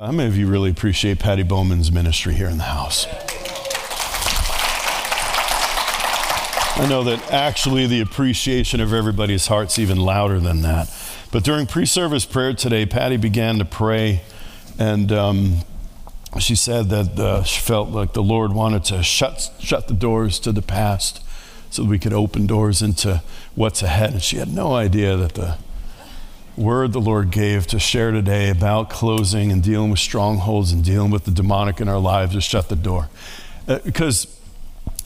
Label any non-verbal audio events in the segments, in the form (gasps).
How many of you really appreciate Patty Bowman's ministry here in the house? I know that actually the appreciation of everybody's heart's even louder than that. But during pre service prayer today, Patty began to pray, and um, she said that uh, she felt like the Lord wanted to shut, shut the doors to the past so that we could open doors into what's ahead. And she had no idea that the word the Lord gave to share today about closing and dealing with strongholds and dealing with the demonic in our lives to shut the door. Uh, because,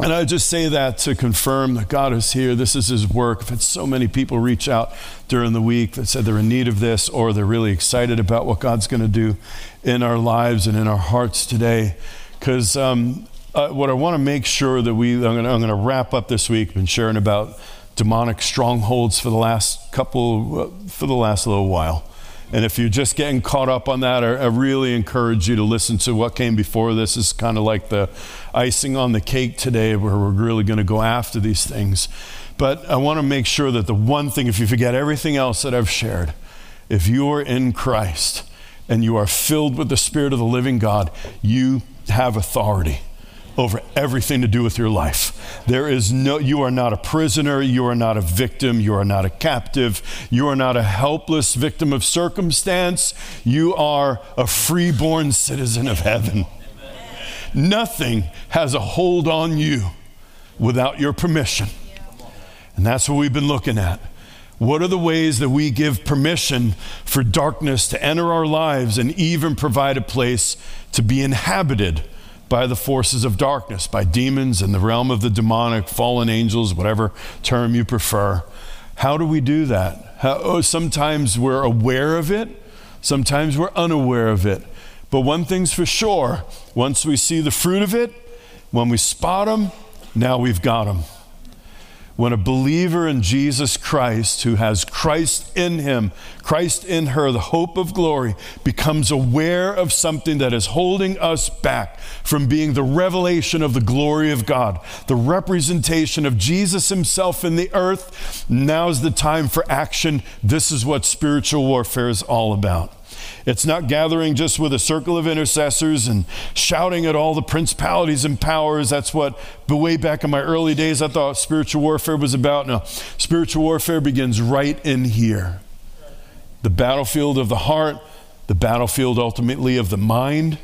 and I just say that to confirm that God is here. This is His work. I've had so many people reach out during the week that said they're in need of this or they're really excited about what God's going to do in our lives and in our hearts today. Because um, uh, what I want to make sure that we, I'm going to wrap up this week, been sharing about demonic strongholds for the last couple, uh, for the last little while. And if you're just getting caught up on that, I, really encourage you to listen to what came before this. Is kind of like the icing on the cake today, where we're really going to go after these things. But I want to make sure that the one thing, if you forget everything else that I've shared, if you are in Christ and you are filled with the Spirit of the living God, you have authority over everything to do with your life. There is no, you are not a prisoner, you are not a victim, you are not a captive, you are not a helpless victim of circumstance, you are a freeborn citizen of heaven. Nothing has a hold on you without your permission. And that's what we've been looking at. What are the ways that we give permission for darkness to enter our lives and even provide a place to be inhabited? By the forces of darkness, by demons in the realm of the demonic, fallen angels, whatever term you prefer. How do we do that? How, oh, sometimes we're aware of it, sometimes we're unaware of it. But one thing's for sure once we see the fruit of it, when we spot them, now we've got them when a believer in Jesus Christ, who has Christ in him, Christ in her, the hope of glory, becomes aware of something that is holding us back from being the revelation of the glory of God, the representation of Jesus himself in the earth, now's the time for action. This is what spiritual warfare is all about. It's not gathering just with a circle of intercessors and shouting at all the principalities and powers. That's what, way back in my early days, I thought spiritual warfare was about. No, spiritual warfare begins right in here the battlefield of the heart, the battlefield ultimately of the mind.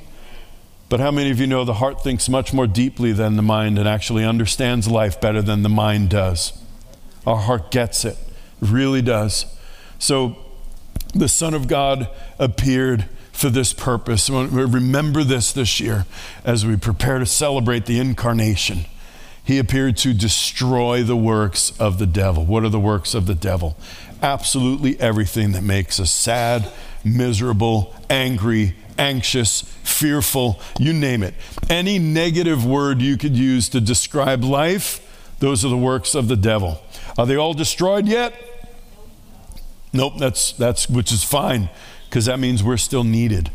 But how many of you know the heart thinks much more deeply than the mind and actually understands life better than the mind does? Our heart gets it, really does. So, the Son of God appeared for this purpose. Remember this this year as we prepare to celebrate the incarnation. He appeared to destroy the works of the devil. What are the works of the devil? Absolutely everything that makes us sad, miserable, angry, anxious, fearful, you name it. Any negative word you could use to describe life, those are the works of the devil. Are they all destroyed yet? Nope, that's, that's which is fine because that means we're still needed.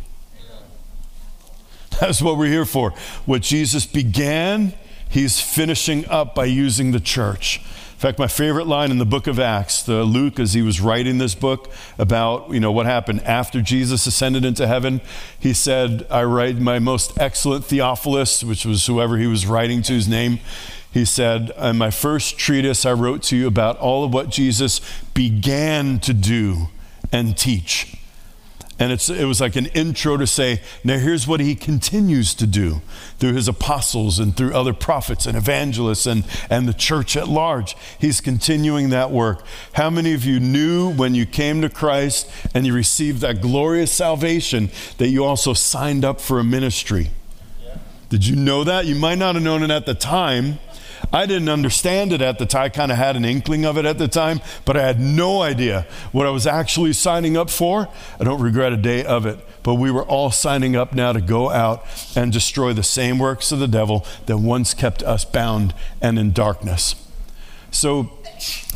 (laughs) That's what we're here for. What Jesus began, he's finishing up by using the church. In fact, my favorite line in the book of Acts, the Luke, as he was writing this book about, you know, what happened after Jesus ascended into heaven, he said, I write my most excellent Theophilus, which was whoever he was writing to his name. He said, In my first treatise, I wrote to you about all of what Jesus began to do and teach. And it was like an intro to say, now here's what he continues to do through his apostles and through other prophets and evangelists and, and the church at large. He's continuing that work. How many of you knew when you came to Christ and you received that glorious salvation that you also signed up for a ministry? Yeah. Did you know that? You might not have known it at the time, I didn't understand it at the time. I kind of had an inkling of it at the time, but I had no idea what I was actually signing up for. I don't regret a day of it. But we were all signing up now to go out and destroy the same works of the devil that once kept us bound and in darkness. So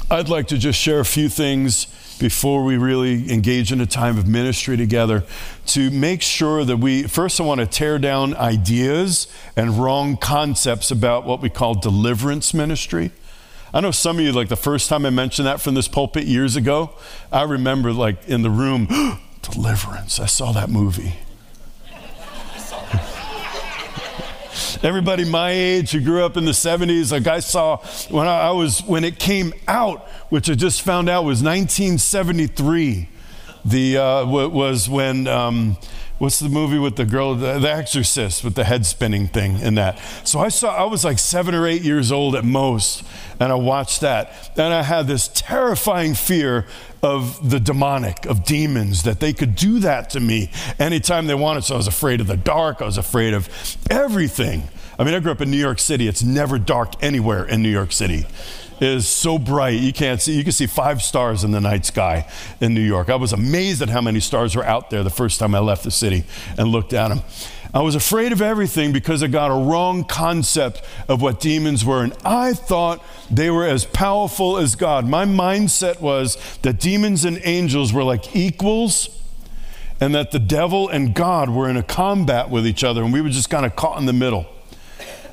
I'd like to just share a few things before we really engage in a time of ministry together to make sure that we, first, I want to tear down ideas and wrong concepts about what we call deliverance ministry. I know some of you, like the first time I mentioned that from this pulpit years ago, I remember like in the room, (gasps) deliverance. I saw that movie. Everybody my age who grew up in the 70s, like I saw when I, was, when it came out, which I just found out was 1973, the, uh, was when, um, what's the movie with the girl, the, the, Exorcist, with the head spinning thing in that. So I saw, I was like seven or eight years old at most, and I watched that. And I had this terrifying fear of the demonic, of demons, that they could do that to me anytime they wanted. So I was afraid of the dark, I was afraid of everything. I mean, I grew up in New York City. It's never dark anywhere in New York City It is so bright you can't see you can see five stars in the night sky in New York. I was amazed at how many stars were out there the first time I left the city and looked at them. I was afraid of everything because I got a wrong concept of what demons were and I thought they were as powerful as God. My mindset was that demons and angels were like equals and that the devil and God were in a combat with each other and we were just kind of caught in the middle.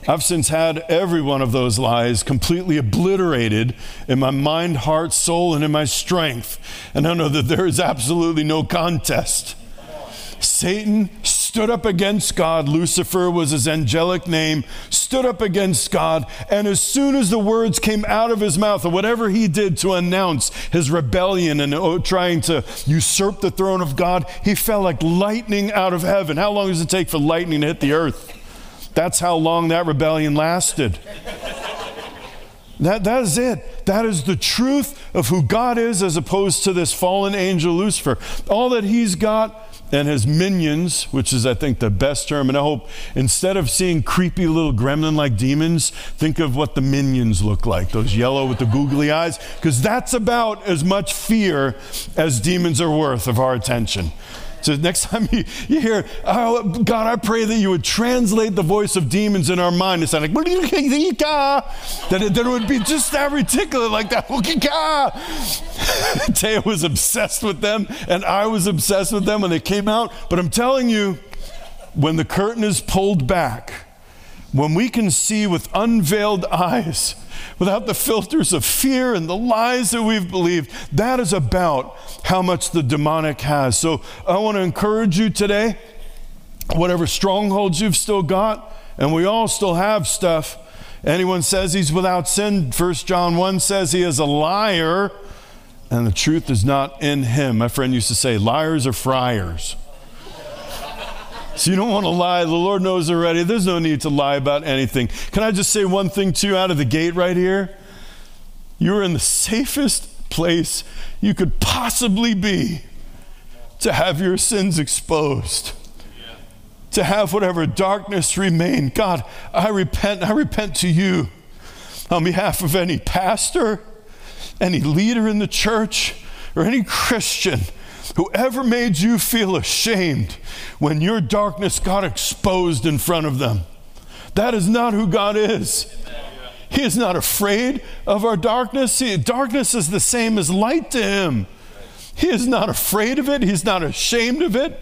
I've since had every one of those lies completely obliterated in my mind, heart, soul, and in my strength. And I know that there is absolutely no contest. Satan stood up against God. Lucifer was his angelic name, stood up against God. And as soon as the words came out of his mouth, or whatever he did to announce his rebellion and oh, trying to usurp the throne of God, he fell like lightning out of heaven. How long does it take for lightning to hit the earth? That's how long that rebellion lasted. That, that is it. That is the truth of who God is as opposed to this fallen angel Lucifer. All that he's got and his minions, which is, I think, the best term. And I hope instead of seeing creepy little gremlin like demons, think of what the minions look like those yellow with the googly eyes, because that's about as much fear as demons are worth of our attention. So next time you, you hear, oh, God, I pray that you would translate the voice of demons in our mind to sound like, that it, that it would be just that ridiculous, like that. Taya was obsessed with them, and I was obsessed with them when they came out. But I'm telling you, when the curtain is pulled back, when we can see with unveiled (laughs) eyes, without the filters of fear and the lies that we've believed. That is about how much the demonic has. So I want to encourage you today, whatever strongholds you've still got, and we all still have stuff. Anyone says he's without sin, 1 John 1 says he is a liar and the truth is not in him. My friend used to say, liars are friars. So you don't want to lie. The Lord knows already. There's no need to lie about anything. Can I just say one thing to you out of the gate right here? You're in the safest place you could possibly be to have your sins exposed. To have whatever darkness remain. God, I repent. I repent to you on behalf of any pastor, any leader in the church, or any Christian Whoever made you feel ashamed when your darkness got exposed in front of them, that is not who God is. He is not afraid of our darkness. Darkness is the same as light to him. He is not afraid of it. He's not ashamed of it.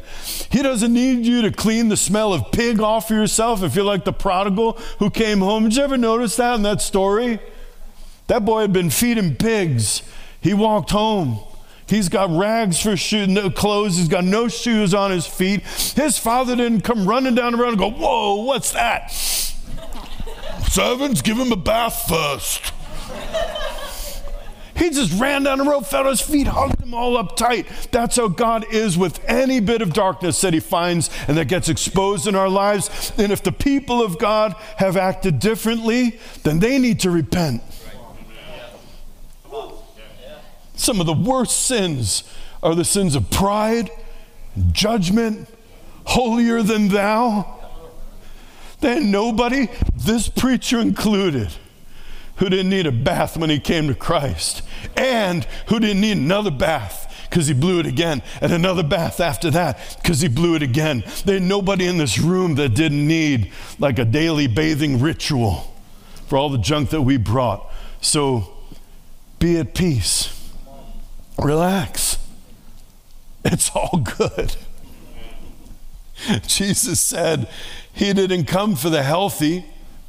He doesn't need you to clean the smell of pig off of yourself if you're like the prodigal who came home. Did you ever notice that in that story? That boy had been feeding pigs. He walked home. He's got rags for shoes, no clothes. He's got no shoes on his feet. His father didn't come running down the road and go, Whoa, what's that? Servants, give him a bath first. He just ran down the road, fell on his feet, hugged them all up tight. That's how God is with any bit of darkness that he finds and that gets exposed in our lives. And if the people of God have acted differently, then they need to repent. Some of the worst sins are the sins of pride, judgment, holier than thou. Then nobody, this preacher included, who didn't need a bath when he came to Christ, and who didn't need another bath because he blew it again, and another bath after that because he blew it again. There's nobody in this room that didn't need like a daily bathing ritual for all the junk that we brought. So be at peace. Relax. It's all good. Jesus said he didn't come for the healthy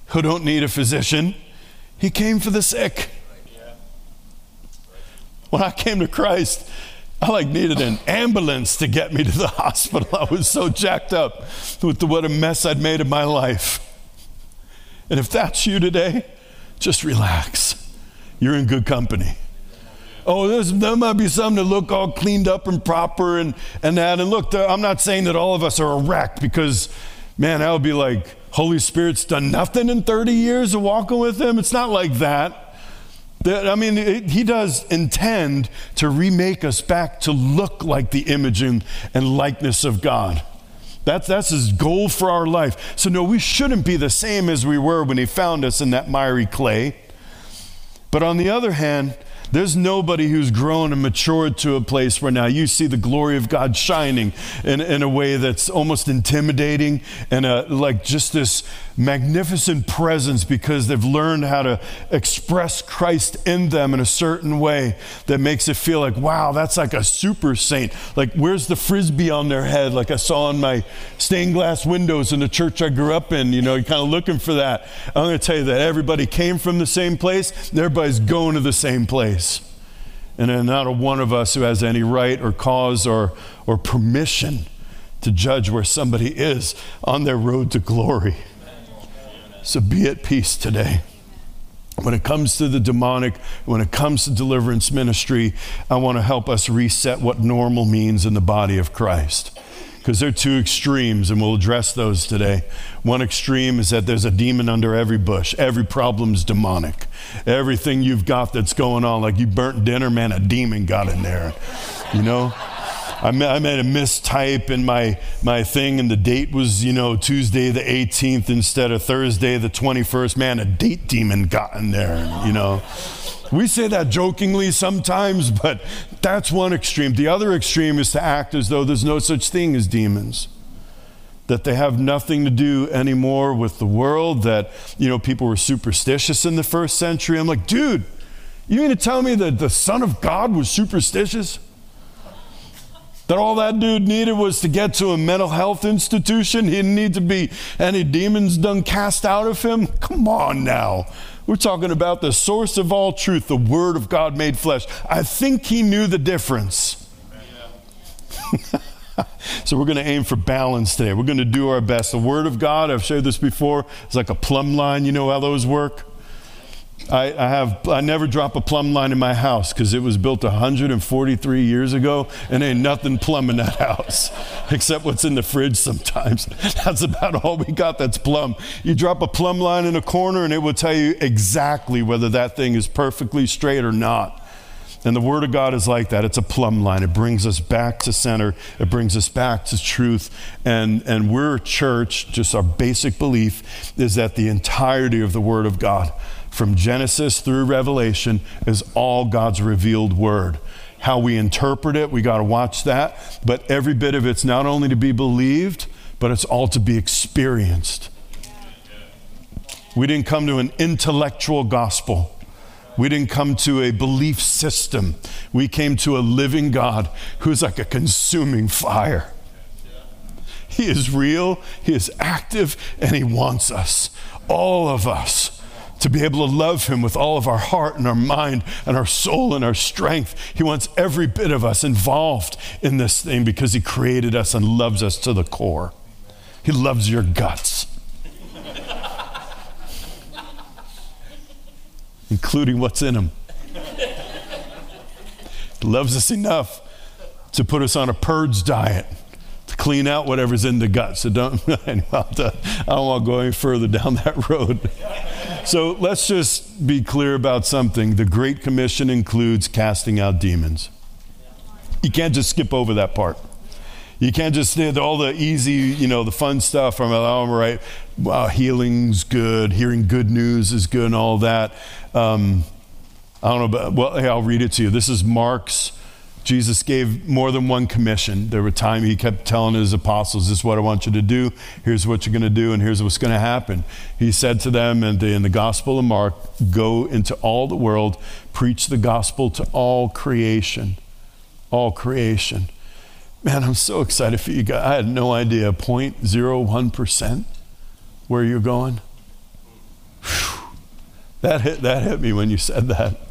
who don't need a physician, he came for the sick. When I came to Christ, I like needed an ambulance to get me to the (laughs) hospital. I was so jacked up with the, what a mess I'd made of my life. And if that's you today, just relax. You're in good company. Oh, there might be some that look all cleaned up and proper and, and that. And look, I'm not saying that all of us are a wreck because, man, that would be like, Holy Spirit's done nothing in 30 years of walking with Him. It's not like that. I mean, it, he does intend to remake us back to look like the image and, and likeness of God. That's, that's his goal for our life. So, no, we shouldn't be the same as we were when he found us in that miry clay. But on the other hand, there's nobody who's grown and matured to a place where now you see the glory of God shining in, in a way that's almost intimidating and a, like just this magnificent presence because they've learned how to express Christ in them in a certain way that makes it feel like, wow, that's like a super saint. Like, where's the frisbee on their head? Like I saw in my stained glass windows in the church I grew up in. You know, you're kind of looking for that. I'm going to tell you that everybody came from the same place, everybody's going to the same place. And not a one of us who has any right or cause or, or permission to judge where somebody is on their road to glory. So be at peace today. When it comes to the demonic, when it comes to deliverance ministry, I want to help us reset what normal means in the body of Christ. Because there are two extremes, and we'll address those today. One extreme is that there's a demon under every bush. Every problem's demonic. Everything you've got that's going on, like you burnt dinner, man, a demon got in there. You know? I I made a mistype in my, my thing, and the date was, you know, Tuesday the 18th instead of Thursday the 21st. Man, a date demon got in there, you know. We say that jokingly sometimes, but that's one extreme. The other extreme is to act as though there's no such thing as demons. That they have nothing to do anymore with the world, that, you know, people were superstitious in the first century. I'm like, dude, you mean to tell me that the Son of God was superstitious? That all that dude needed was to get to a mental health institution. He didn't need to be any demons done cast out of him. Come on now. We're talking about the source of all truth, the Word of God made flesh. I think he knew the difference. (laughs) so we're going to aim for balance today. We're going to do our best. The Word of God, I've shared this before, is like a plumb line. You know how those work? I, I, have I never drop a plumb line in my house because it was built 143 years ago and ain't nothing plumb in that (laughs) house except what's in the fridge sometimes. (laughs) That's about all we got that's plumb. You drop a plumb line in a corner and it will tell you exactly whether that thing is perfectly straight or not. And the Word of God is like that. It's a plumb line. It brings us back to center. It brings us back to truth. And, and we're a church, just our basic belief is that the entirety of the Word of God from Genesis through Revelation is all God's revealed word. How we interpret it, we got to watch that. But every bit of it's not only to be believed, but it's all to be experienced. We didn't come to an intellectual gospel. We didn't come to a belief system. We came to a living God who's like a consuming fire. He is real, He is active, and He wants us, all of us to be able to love Him with all of our heart and our mind and our soul and our strength. He wants every bit of us involved in this thing because He created us and loves us to the core. He loves your guts, (laughs) including what's in them. He loves us enough to put us on a purge diet to clean out whatever's in the gut. So don't, (laughs) uh, I don't want to go any further down that road. So let's just be clear about something. The Great Commission includes casting out demons. You can't just skip over that part. You can't just say all the easy, you know, the fun stuff from oh, right. Wow, healing's good. Hearing good news is good, and all that. Um, I don't know, but well, hey, I'll read it to you. This is Mark's Jesus gave more than one commission. There were times he kept telling his apostles, This is what I want you to do. Here's what you're going to do, and here's what's going to happen. He said to them in the, in the Gospel of Mark, Go into all the world, preach the gospel to all creation. All creation. Man, I'm so excited for you guys. I had no idea 0.01% where you're going. Whew. That hit, that hit me when you said that.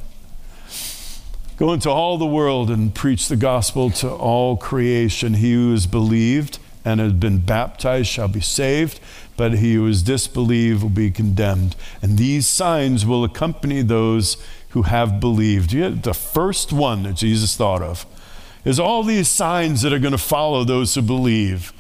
Go into all the world and preach the gospel to all creation. He who is believed and has been baptized shall be saved, but he who is disbelieved will be condemned. And these signs will accompany those who have believed. The first one that Jesus thought of is all these signs that are going to follow those who believe.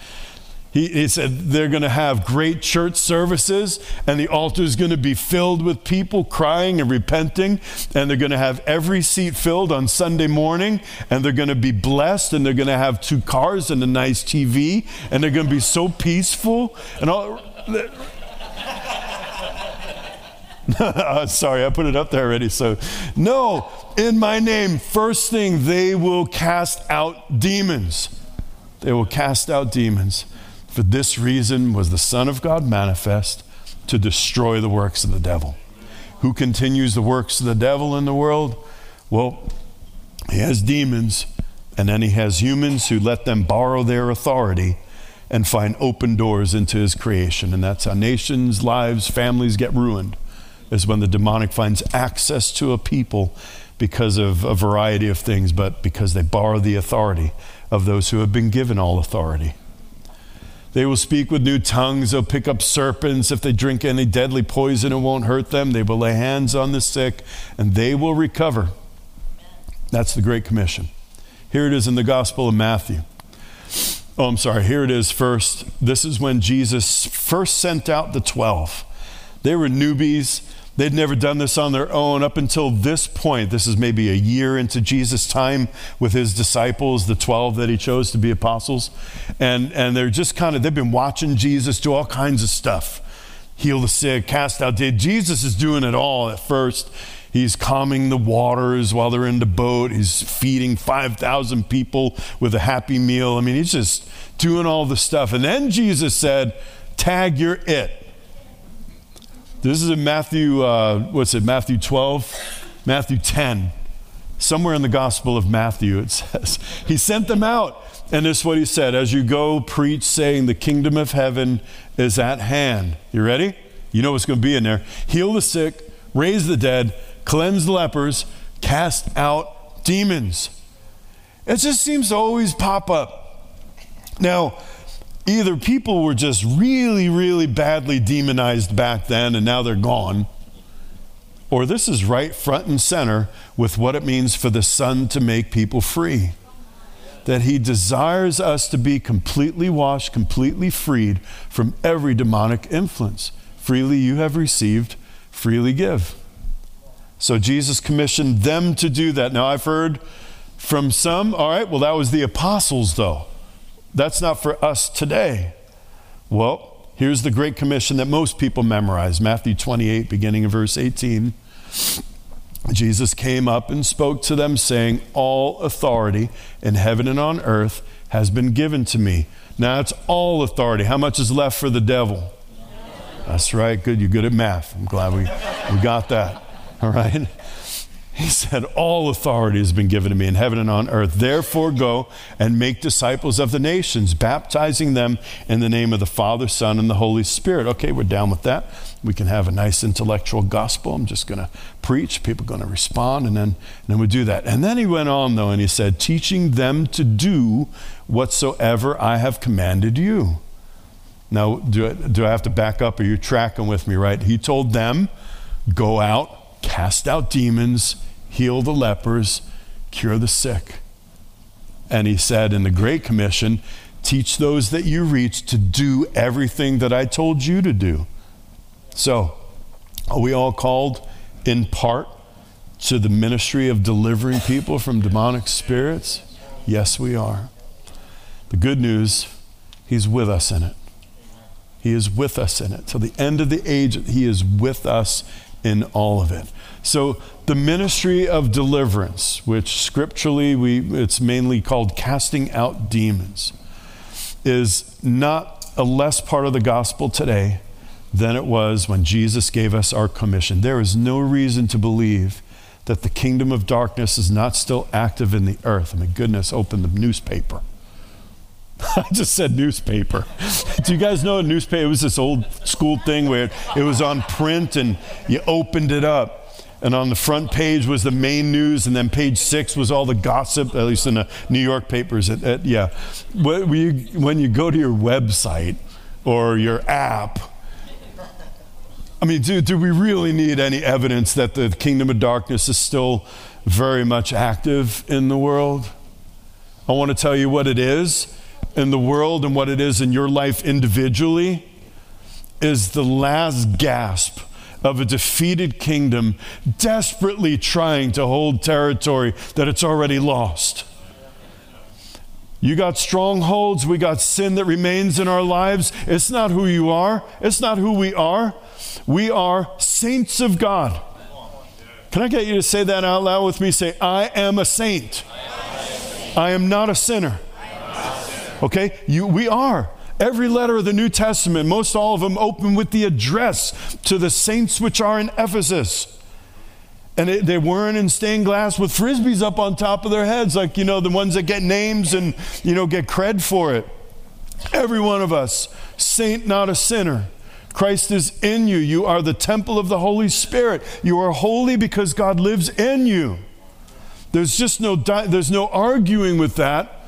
He, he, said they're going to have great church services, and the altar is going to be filled with people crying and repenting, and they're going to have every seat filled on Sunday morning, and they're going to be blessed, and they're going to have two cars and a nice TV, and they're going to be so peaceful, and all. (laughs) Uh, sorry, I put it up there already. So, no, in my name, first thing, they will cast out demons. They will cast out demons. For this reason was the Son of God manifest to destroy the works of the devil. Who continues the works of the devil in the world? Well, he has demons, and then he has humans who let them borrow their authority and find open doors into his creation. And that's how nations, lives, families get ruined, is when the demonic finds access to a people because of a variety of things, but because they borrow the authority of those who have been given all authority. They will speak with new tongues. They'll pick up serpents. If they drink any deadly poison, it won't hurt them. They will lay hands on the sick and they will recover. That's the Great Commission. Here it is in the Gospel of Matthew. Oh, I'm sorry. Here it is first. This is when Jesus first sent out the 12. They were newbies. They'd never done this on their own up until this point. This is maybe a year into Jesus' time with his disciples, the 12 that he chose to be apostles. And, and they're just kind of, they've been watching Jesus do all kinds of stuff heal the sick, cast out dead. Jesus is doing it all at first. He's calming the waters while they're in the boat. He's feeding 5,000 people with a happy meal. I mean, he's just doing all the stuff. And then Jesus said, Tag, you're it. This is in Matthew, uh, what's it, Matthew 12, Matthew 10. Somewhere in the Gospel of Matthew, it (laughs) says, He sent them out. And this is what He said As you go, preach, saying, The kingdom of heaven is at hand. You ready? You know what's going to be in there. Heal the sick, raise the dead, cleanse the lepers, cast out demons. It just seems to always pop up. Now, either people were just really, really badly demonized back then and now they're gone, or this is right front and center with what it means for the Son to make people free. That He desires us to be completely washed, completely freed from every demonic influence. Freely you have received, freely give. So Jesus commissioned them to do that. Now I've heard from some, all right, well, that was the apostles, though. That's not for us today. Well, here's the Great Commission that most people memorize Matthew 28, beginning in verse 18. Jesus came up and spoke to them, saying, All authority in heaven and on earth has been given to me. Now it's all authority. How much is left for the devil? That's right. Good. You're good at math. I'm glad we, we got that. All right. He said, All authority has been given to me in heaven and on earth. Therefore, go and make disciples of the nations, baptizing them in the name of the Father, Son, and the Holy Spirit. Okay, we're down with that. We can have a nice intellectual gospel. I'm just going to preach. People are going to respond, and then, and then we do that. And then he went on, though, and he said, Teaching them to do whatsoever I have commanded you. Now, do I, do I have to back up? Are you tracking with me, right? He told them, Go out cast out demons, heal the lepers, cure the sick. And he said in the Great Commission, teach those that you reach to do everything that I told you to do. So, are we all called in part to the ministry of delivering people from demonic spirits? Yes, we are. The good news, He's with us in it. He is with us in it. Till the end of the age, He is with us in all of it. So, the ministry of deliverance, which scripturally we, it's mainly called casting out demons, is not a less part of the gospel today than it was when Jesus gave us our commission. There is no reason to believe that the kingdom of darkness is not still active in the earth. I mean, goodness, open the newspaper. (laughs) I just said newspaper. Do you guys know a newspaper? It was this old school thing where it was on print and you opened it up. and on the front page was the main news, and then page six was all the gossip, at least in the New York papers. At, at, yeah. When you, when you go to your website or your app, I mean, do, do we really need any evidence that the kingdom of darkness is still very much active in the world? I want to tell you what it is in the world and what it is in your life individually is the last gasp of a defeated kingdom desperately trying to hold territory that it's already lost. You got strongholds, we got sin that remains in our lives. It's not who you are, it's not who we are. We are saints of God. Can I get you to say that out loud with me? Say, I am a saint. I am not a sinner. Okay? You, we are. Every letter of the New Testament, most all of them open with the address to the saints which are in Ephesus. And it, they weren't in stained glass with frisbees up on top of their heads, like, you know, the ones that get names and, you know, get cred for it. Every one of us, saint, not a sinner. Christ is in you. You are the temple of the Holy Spirit. You are holy because God lives in you. There's just no, there's no arguing with that.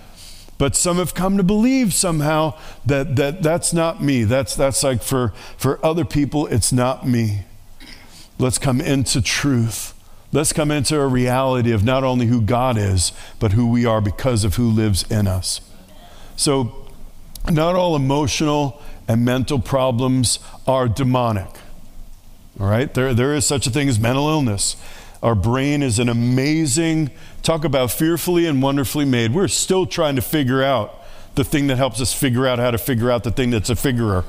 But some have come to believe somehow that, that that's not me. That's, that's like for, for other people, it's not me. Let's come into truth. Let's come into a reality of not only who God is, but who we are because of who lives in us. So, not all emotional and mental problems are demonic. All right? There, there is such a thing as mental illness. Our brain is an amazing, talk about fearfully and wonderfully made. We're still trying to figure out the thing that helps us figure out how to figure out the thing that's a figurer.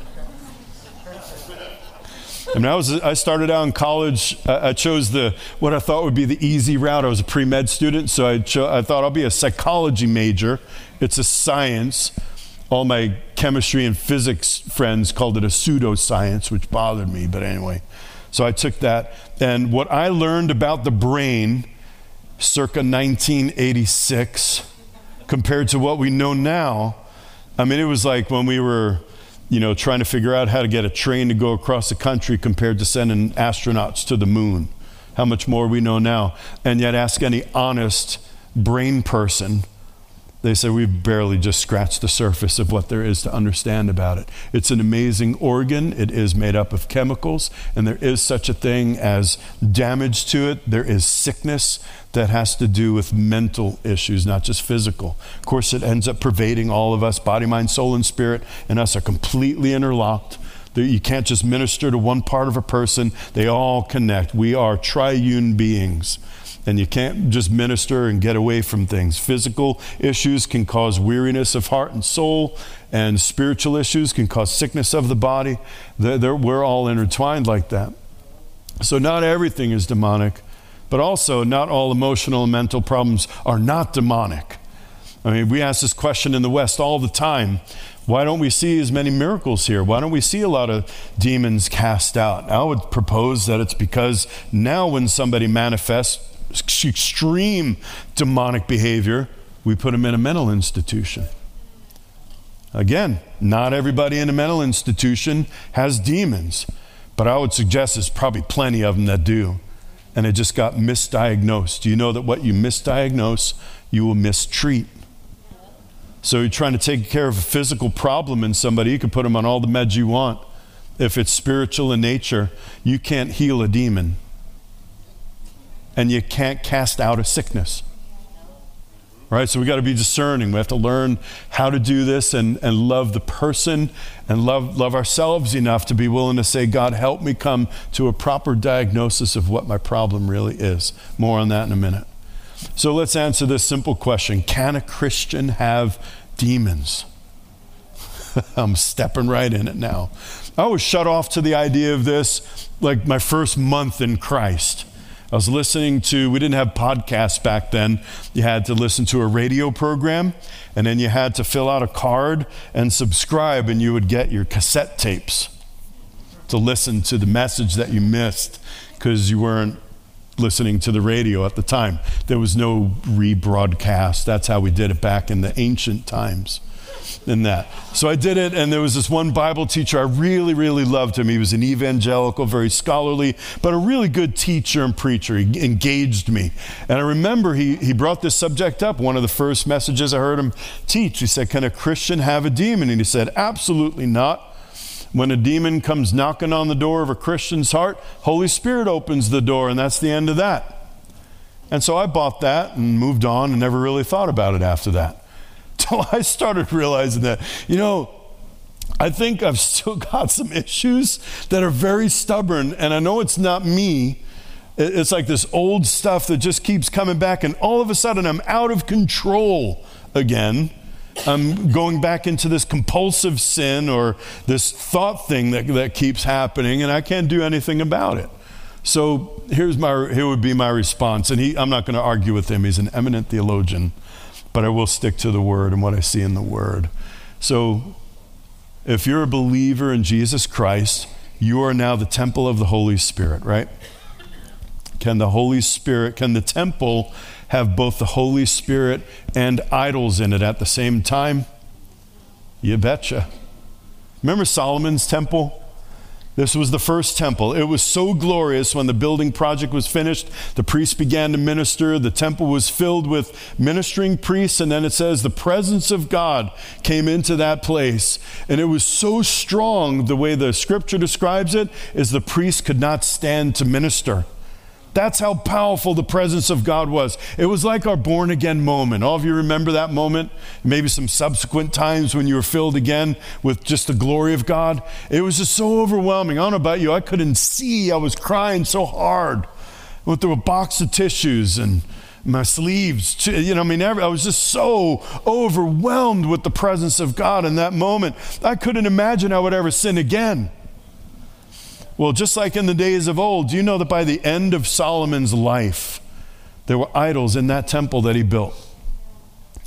I mean, I was I started out in college. I chose the what I thought would be the easy route. I was a pre med student, so I, cho- I thought I'll be a psychology major. It's a science. All my chemistry and physics friends called it a pseudoscience, which bothered me. But anyway, so I took that. And what I learned about the brain circa 1986 compared to what we know now, I mean, it was like when we were, you know, trying to figure out how to get a train to go across the country compared to sending astronauts to the moon. How much more we know now. And yet, ask any honest brain person they say we've barely just scratched the surface of what there is to understand about it. It's an amazing organ. It is made up of chemicals, and there is such a thing as damage to it. There is sickness that has to do with mental issues, not just physical. Of course, it ends up pervading all of us. Body, mind, soul, and spirit and us are completely interlocked. You can't just minister to one part of a person, they all connect. We are triune beings and you can't just minister and get away from things. Physical issues can cause weariness of heart and soul, and spiritual issues can cause sickness of the body. They're, they're, we're all intertwined like that. So, not everything is demonic, but also not all emotional and mental problems are not demonic. I mean, we ask this question in the West all the time. Why don't we see as many miracles here? Why don't we see a lot of demons cast out? I would propose that it's because now when somebody manifests extreme demonic behavior, we put them in a mental institution. Again, not everybody in a mental institution has demons, but I would suggest there's probably plenty of them that do. And it just got misdiagnosed. You know that what you misdiagnose, you will mistreat? So you're trying to take care of a physical problem in somebody, you can put them on all the meds you want. If it's spiritual in nature, you can't heal a demon and you can't cast out a sickness. Right? So we got to be discerning. We have to learn how to do this and, and love the person and love, love ourselves enough to be willing to say, God, help me come to a proper diagnosis of what my problem really is. More on that in a minute. So let's answer this simple question Can a Christian have demons? (laughs) I'm stepping right in it now. I was shut off to the idea of this like my first month in Christ. I was listening to, we didn't have podcasts back then. You had to listen to a radio program, and then you had to fill out a card and subscribe, and you would get your cassette tapes to listen to the message that you missed because you weren't listening to the radio at the time. There was no rebroadcast. That's how we did it back in the ancient times. In that. So I did it, and there was this one Bible teacher. I really, really loved him. He was an evangelical, very scholarly, but a really good teacher and preacher. He engaged me. And I remember he, he brought this subject up, one of the first messages I heard him teach. He said, Can a Christian have a demon? And he said, Absolutely not. When a demon comes knocking on the door of a Christian's heart, Holy Spirit opens the door, and that's the end of that. And so I bought that and moved on and never really thought about it after that. (laughs) Till I started realizing that, you know, I think I've still (laughs) got some issues that are very stubborn, and I know it's not me. It's like this old stuff that just keeps coming back, and all of a sudden I'm out of control again. I'm going back into this compulsive sin or this thought thing that, that keeps happening, and I can't do anything about it. So here's my, here would be my response. And he, I'm not going to argue with him, he's an eminent theologian, but I will stick to the word and what I see in the word. So if you're a believer in Jesus Christ, you are now the temple of the Holy Spirit, right? Can the Holy Spirit, can the temple have both the Holy Spirit and idols in it at the same time? You betcha. Remember Solomon's temple? This was the first temple. It was so glorious when the building project was finished. The priests began to minister. The temple was filled with ministering priests. And then it says the presence of God came into that place. And it was so strong, the way the scripture describes it, is the priests could not stand to minister. That's how powerful the presence of God was. It was like our born again moment. All of you remember that moment? Maybe some subsequent times when you were filled again with just the glory of God. It was just so overwhelming. I don't know about you. I couldn't see. I was crying so hard with a box of tissues and my sleeves. You know, I mean, I was just so overwhelmed with the presence of God in that moment. I couldn't imagine I would ever sin again. Well, just like in the days of old, do you know that by the end of Solomon's life, there were idols in that temple that he built?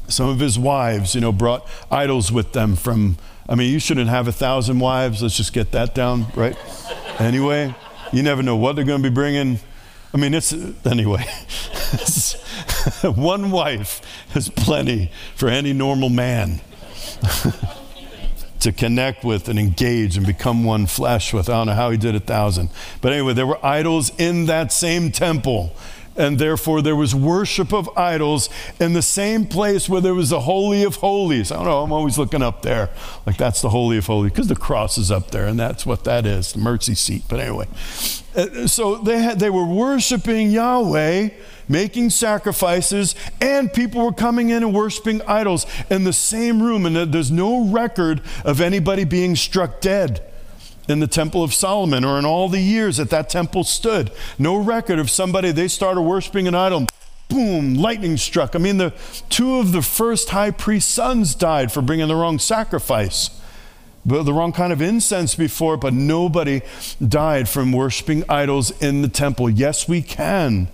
Some of his wives, you know, brought idols with them from, I mean, you shouldn't have a thousand wives. Let's just get that down, right? anyway, you never know what they're going to be bringing. I mean, it's, anyway, (laughs) one wife is plenty for any normal man. (laughs) to connect with and engage and become one flesh with. I don't know how he did a thousand. But anyway, there were idols in that same temple. And therefore, there was worship of idols in the same place where there was the Holy of Holies. I don't know, I'm always looking up there. Like, that's the Holy of Holies, because the cross is up there, and that's what that is the mercy seat. But anyway, uh, so they, had, they were worshiping Yahweh making sacrifices, and people were coming in and worshiping idols in the same room. And there's no record of anybody being struck dead in the Temple of Solomon or in all the years that that temple stood. No record of somebody, they started worshiping an idol. Boom, lightning struck. I mean, the two of the first high priest's sons died for bringing the wrong sacrifice the wrong kind of incense before, but nobody died from worshiping idols in the temple. Yes, we can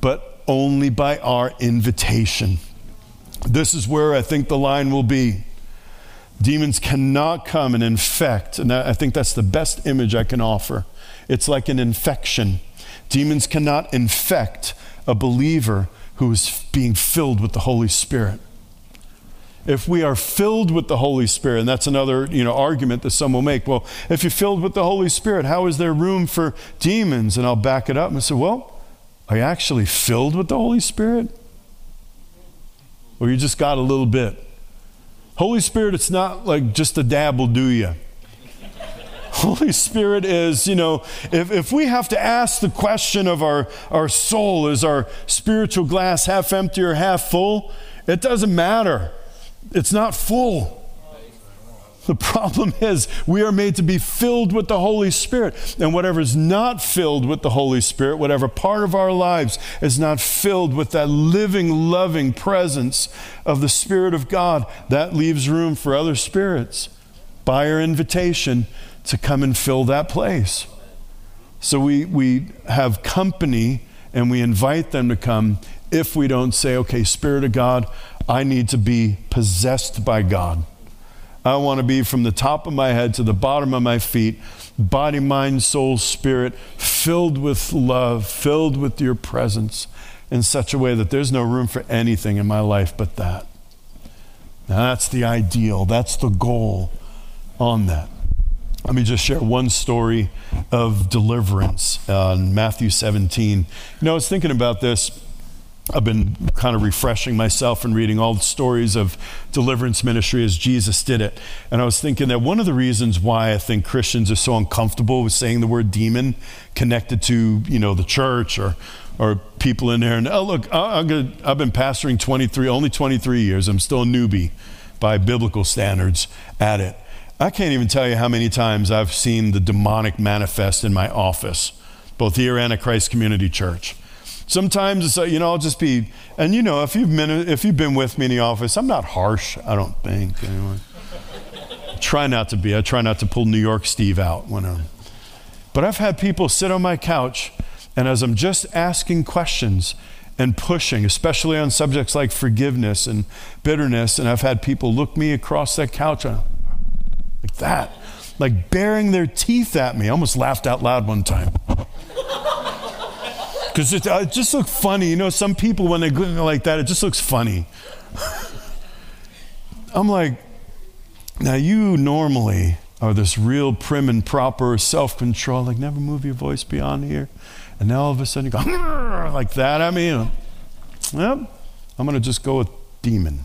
but only by our invitation. This is where I think the line will be. Demons cannot come and infect, and I think that's the best image I can offer. It's like an infection. Demons cannot infect a believer who is being filled with the Holy Spirit. If we are filled with the Holy Spirit, and that's another you know, argument that some will make, well, if you're filled with the Holy Spirit, how is there room for demons? And I'll back it up and say, well, are you actually filled with the Holy Spirit? Or you just got a little bit? Holy Spirit, it's not like just a dab will do you. (laughs) Holy Spirit is, you know, if, if we have to ask the question of our, our soul, is our spiritual glass half empty or half full? It doesn't matter. It's not full. The problem is, we are made to be filled with the Holy Spirit. And whatever is not filled with the Holy Spirit, whatever part of our lives is not filled with that living, loving presence of the Spirit of God, that leaves room for other spirits by our invitation to come and fill that place. So we, we have company and we invite them to come if we don't say, okay, Spirit of God, I need to be possessed by God. I want to be from the top of my head to the bottom of my feet, body, mind, soul, spirit, filled with love, filled with your presence in such a way that there's no room for anything in my life but that. Now, that's the ideal, that's the goal on that. Let me just share one story of deliverance uh, in Matthew 17. You know, I was thinking about this. I've been kind of refreshing myself and reading all the stories of deliverance ministry as Jesus did it. And I was thinking that one of the reasons why I think Christians are so uncomfortable with saying the word demon connected to, you know, the church or or people in there. And oh, look, I, have been pastoring 23, only 23 years. I'm still a newbie by biblical standards at it. I can't even tell you how many times I've seen the demonic manifest in my office, both here and at Christ Community Church. Sometimes it's, like, you know, I'll just be, and you know, if you've been, if you've been with me in the office, I'm not harsh, I don't think, anyway. try not to be. I try not to pull New York Steve out when I'm, but I've had people sit on my couch and as I'm just asking questions and pushing, especially on subjects like forgiveness and bitterness, and I've had people look me across that couch uh, like that, like baring their teeth at me. I almost laughed out loud one time. Because it, uh, it, just looks funny. You know, some people, when they go like that, it just looks funny. (laughs) I'm like, now you normally are this real prim and proper self control, like never move your voice beyond here. And now all of a sudden you go (laughs) like that. I mean, well, I'm going to just go with demon.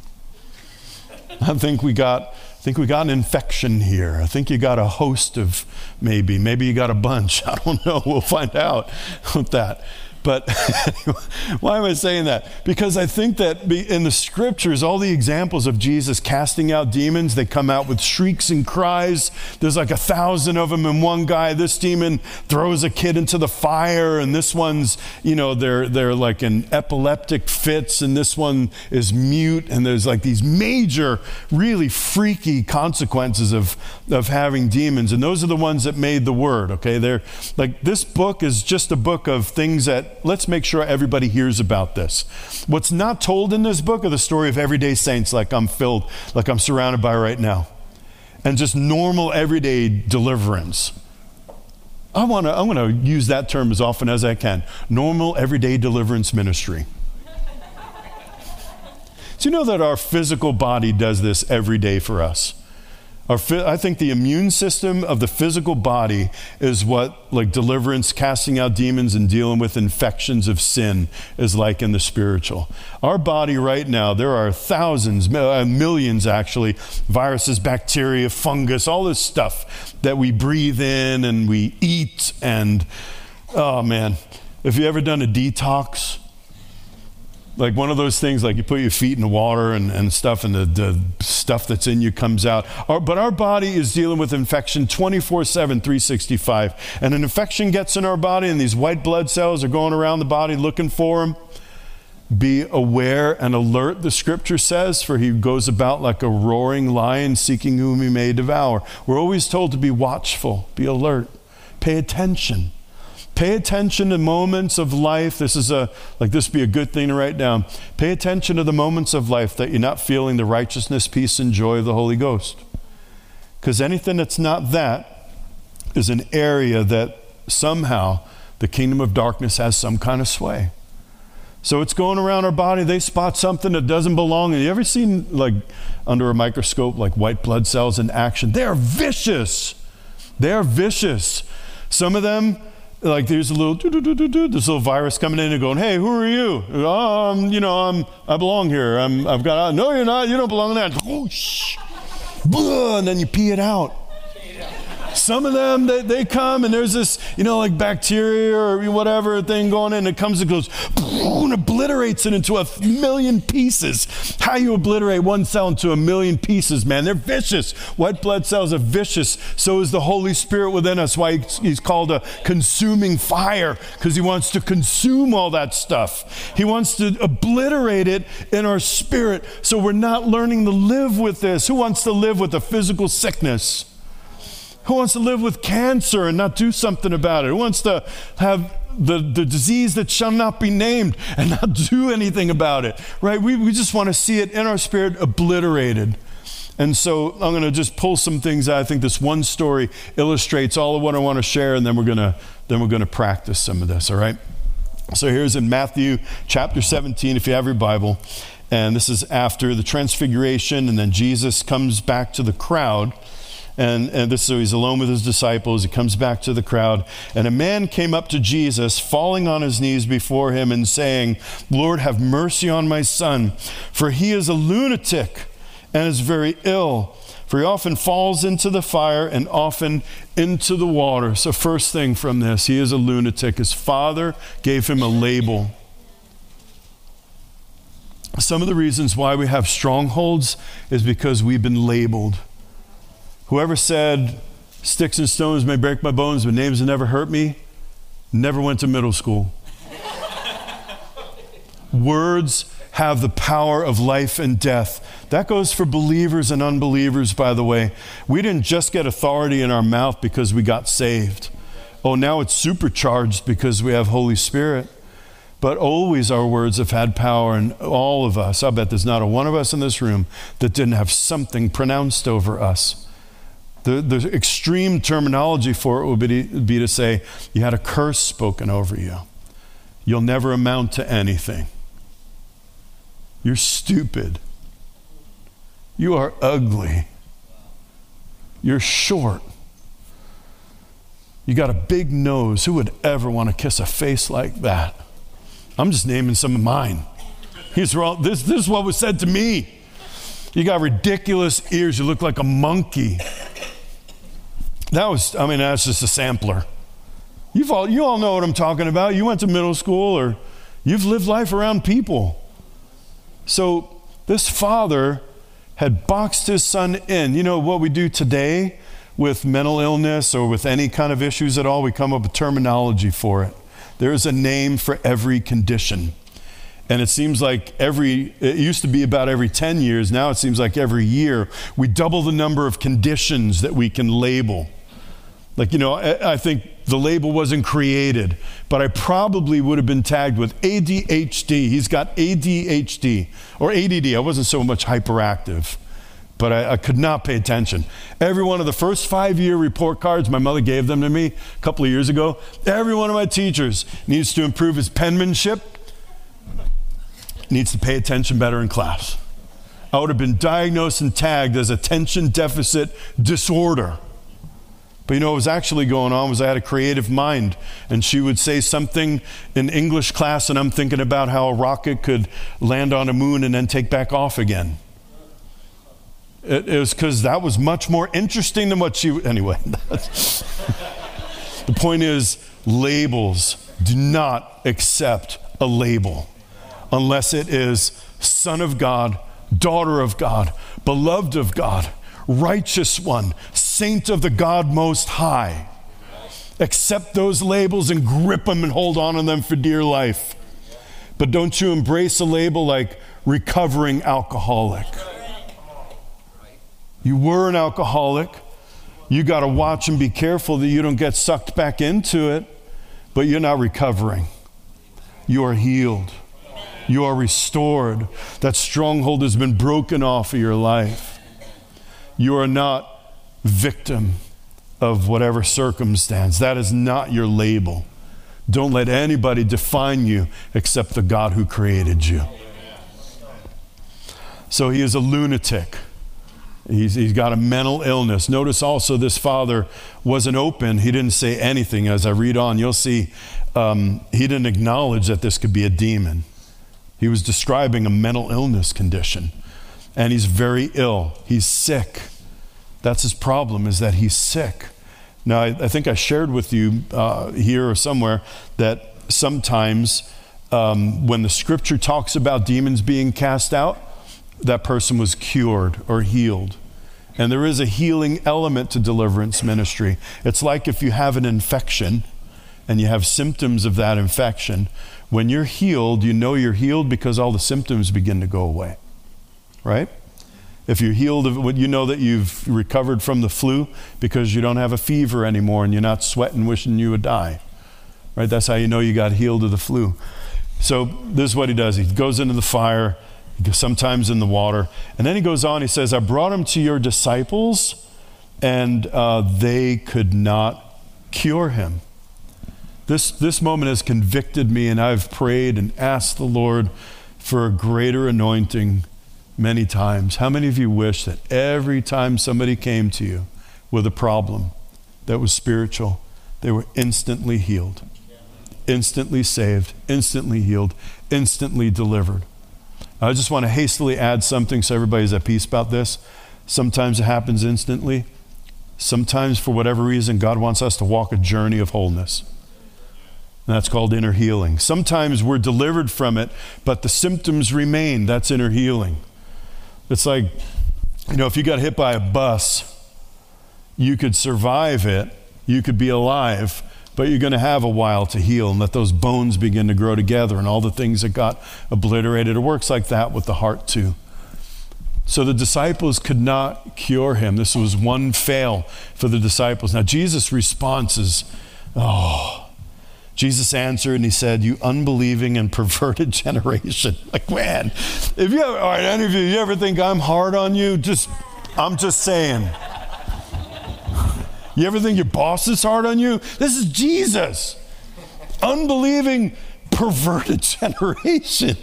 (laughs) I think we got I think we got an infection here. I think you got a host of maybe. Maybe you got a bunch. I don't know. We'll find out with that. But (laughs) why am I saying that? Because I think that in the scriptures, all the examples of Jesus casting out demons, they come out with shrieks and cries. There's like a thousand of them in one guy. This demon throws a kid into the fire, and this one's, you know, they're, they're like in epileptic fits, and this one is mute. And there's like these major, really freaky consequences of, of having demons. And those are the ones that made the word, okay? They're like, this book is just a book of things that let's make sure everybody hears about this. What's not told in this book are the story of everyday saints like I'm filled, like I'm surrounded by right now, and just normal everyday deliverance. I want to I want to use that term as often as I can. Normal everyday deliverance ministry. (laughs) Do you know that our physical body does this every day for us? Our, I think the immune system of the physical body is what, like deliverance, casting out demons, and dealing with infections of sin is like in the spiritual. Our body right now, there are thousands, uh, millions actually, viruses, bacteria, fungus, all this stuff that we breathe in and we eat. And oh man, have you ever done a detox? Like one of those things like you put your feet in the water and, and stuff and the, the stuff that's in you comes out. Our, but our body is dealing with infection 24-7 365 and an infection gets in our body and these white blood cells are going around the body looking for them be aware and alert the scripture says for he goes about like a roaring lion seeking whom he may devour. We're always told to be watchful be alert pay attention Pay attention to moments of life. This is a, like, this be a good thing to write down. Pay attention to the moments of life that you're not feeling the righteousness, peace, and joy of the Holy Ghost. Because anything that's not that is an area that somehow the kingdom of darkness has some kind of sway. So it's going around our body. They spot something that doesn't belong. Have you ever seen, like, under a microscope, like white blood cells in action? They're vicious. They're vicious. Some of them, like there's a little this little virus coming in and going, hey, who are you? Um, you know, I'm I belong here. I'm I've got no, you're not. You don't belong there. And then you pee it out. Some of them, they, they come and there's this, you know, like bacteria or whatever thing going in. It comes and goes, and obliterates it into a million pieces. How you obliterate one cell into a million pieces, man? They're vicious. White blood cells are vicious. So is the Holy Spirit within us. Why he's called a consuming fire, because he wants to consume all that stuff. He wants to obliterate it in our spirit. So we're not learning to live with this. Who wants to live with a physical sickness? Who wants to live with cancer and not do something about it? Who wants to have the, the disease that shall not be named and not (laughs) do anything about it? Right? We, we just want to see it in our spirit obliterated. And so I'm going to just pull some things out. I think this one story illustrates all of what I want to share, and then we're going to then we're going to practice some of this. All right. So here's in Matthew chapter 17, if you have your Bible, And this is after the transfiguration, and then Jesus comes back to the crowd. And, and this so he's alone with his disciples. He comes back to the crowd. And a man came up to Jesus, falling on his knees before him and saying, Lord, have mercy on my son, for he is a lunatic and is very ill. For he often falls into the fire and often into the water. So, first thing from this, he is a lunatic. His father gave him a label. Some of the reasons why we have strongholds is because we've been labeled. Whoever said, Sticks and stones may break my bones, but names will never hurt me, never went to middle school. Words have the power of life and death. That goes for believers and unbelievers, by the way. We didn't just get authority in our mouth because we got saved. Oh, now it's supercharged because we have Holy Spirit. But always our words have had power, and all of us, I bet there's not a one of us in this room that didn't have something pronounced over us. The, the extreme terminology for it would be, be to say, you had a curse spoken over you. You'll never amount to anything. You're stupid. You are ugly. You're short. You got a big nose. Who would ever want to kiss a face like that? I'm just naming some of mine. He's wrong. This, this is what was said to me. You got ridiculous ears. You look like a monkey. That was, I mean, that's just a sampler. You've all, you all know what I'm talking about. You went to middle school or you've lived life around people. So this father had boxed his son in. You know what we do today with mental illness or with any kind of issues at all? We come up with terminology for it. There is a name for every condition. And it seems like every, it used to be about every 10 years. Now it seems like every year we double the number of conditions that we can label. Like, you know, I, I think the label wasn't created, but I probably would have been tagged with ADHD. He's got ADHD or ADD. I wasn't so much hyperactive but I, I, could not pay attention. Every one of the first five year report cards, my mother gave them to me a couple of years ago. Every one of my teachers needs to improve his penmanship, needs to pay attention better in class. I would have been diagnosed and tagged as attention deficit disorder. But you know what was actually going on was I had a creative mind, and she would say something in English class, and I'm thinking about how a rocket could land on a moon and then take back off again. It, it was because that was much more interesting than what she. Anyway, (laughs) the point is, labels do not accept a label unless it is Son of God, daughter of God, beloved of God, righteous one, saint of the God Most High. Accept those labels and grip them and hold on to them for dear life. But don't you embrace a label like recovering alcoholic. You were an alcoholic. You got to watch and be careful that you don't get sucked back into it, but you're not recovering. You are healed. You are restored. That stronghold has been broken off of your life. You are not victim of whatever circumstance. That is not your label. Don't let anybody define you except the God who created you. So he is a lunatic. He's, he's got a mental illness. Notice also this father wasn't open. He didn't say anything. As I read on, you'll see um, he didn't acknowledge that this could be a demon. He was describing a mental illness condition. And he's very ill. He's sick. That's his problem, is that he's sick. Now, I, I think I shared with you uh, here or somewhere that sometimes um, when the scripture talks about demons being cast out, that person was cured or healed. And there is a healing element to deliverance ministry. It's like if you have an infection and you have symptoms of that infection. When you're healed, you know you're healed because all the symptoms begin to go away. Right? If you're healed of you know that you've recovered from the flu because you don't have a fever anymore and you're not sweating wishing you would die. Right? That's how you know you got healed of the flu. So this is what he does. He goes into the fire sometimes in the water. And then he goes on, he says, I brought him to your disciples, and uh, they could not cure him. This, this moment has convicted me, and I've prayed and asked the Lord for a greater anointing many times. How many of you wish that every time somebody came to you with a problem that was spiritual, they were instantly healed, instantly saved, instantly healed, instantly delivered? I just want to hastily add something so everybody's at peace about this. Sometimes it happens instantly. Sometimes, for whatever reason, God wants us to walk a journey of wholeness. And that's called inner healing. Sometimes we're delivered from it, but the symptoms remain. That's inner healing. It's like, you know, if you got hit by a bus, you could survive it, you could be alive, but you're going to have a while to heal and let those bones begin to grow together and all the things that got obliterated. It works like that with the heart, too. So the disciples could not cure him. This was one fail for the disciples. Now, Jesus' response is, oh, Jesus answered and he said, You unbelieving and perverted (laughs) generation. (laughs) Like, man, if you ever, all right, any of you, you ever think I'm hard on you? Just, I'm just saying. You ever think your boss is hard on you? This is Jesus. Unbelieving, perverted (laughs) generation.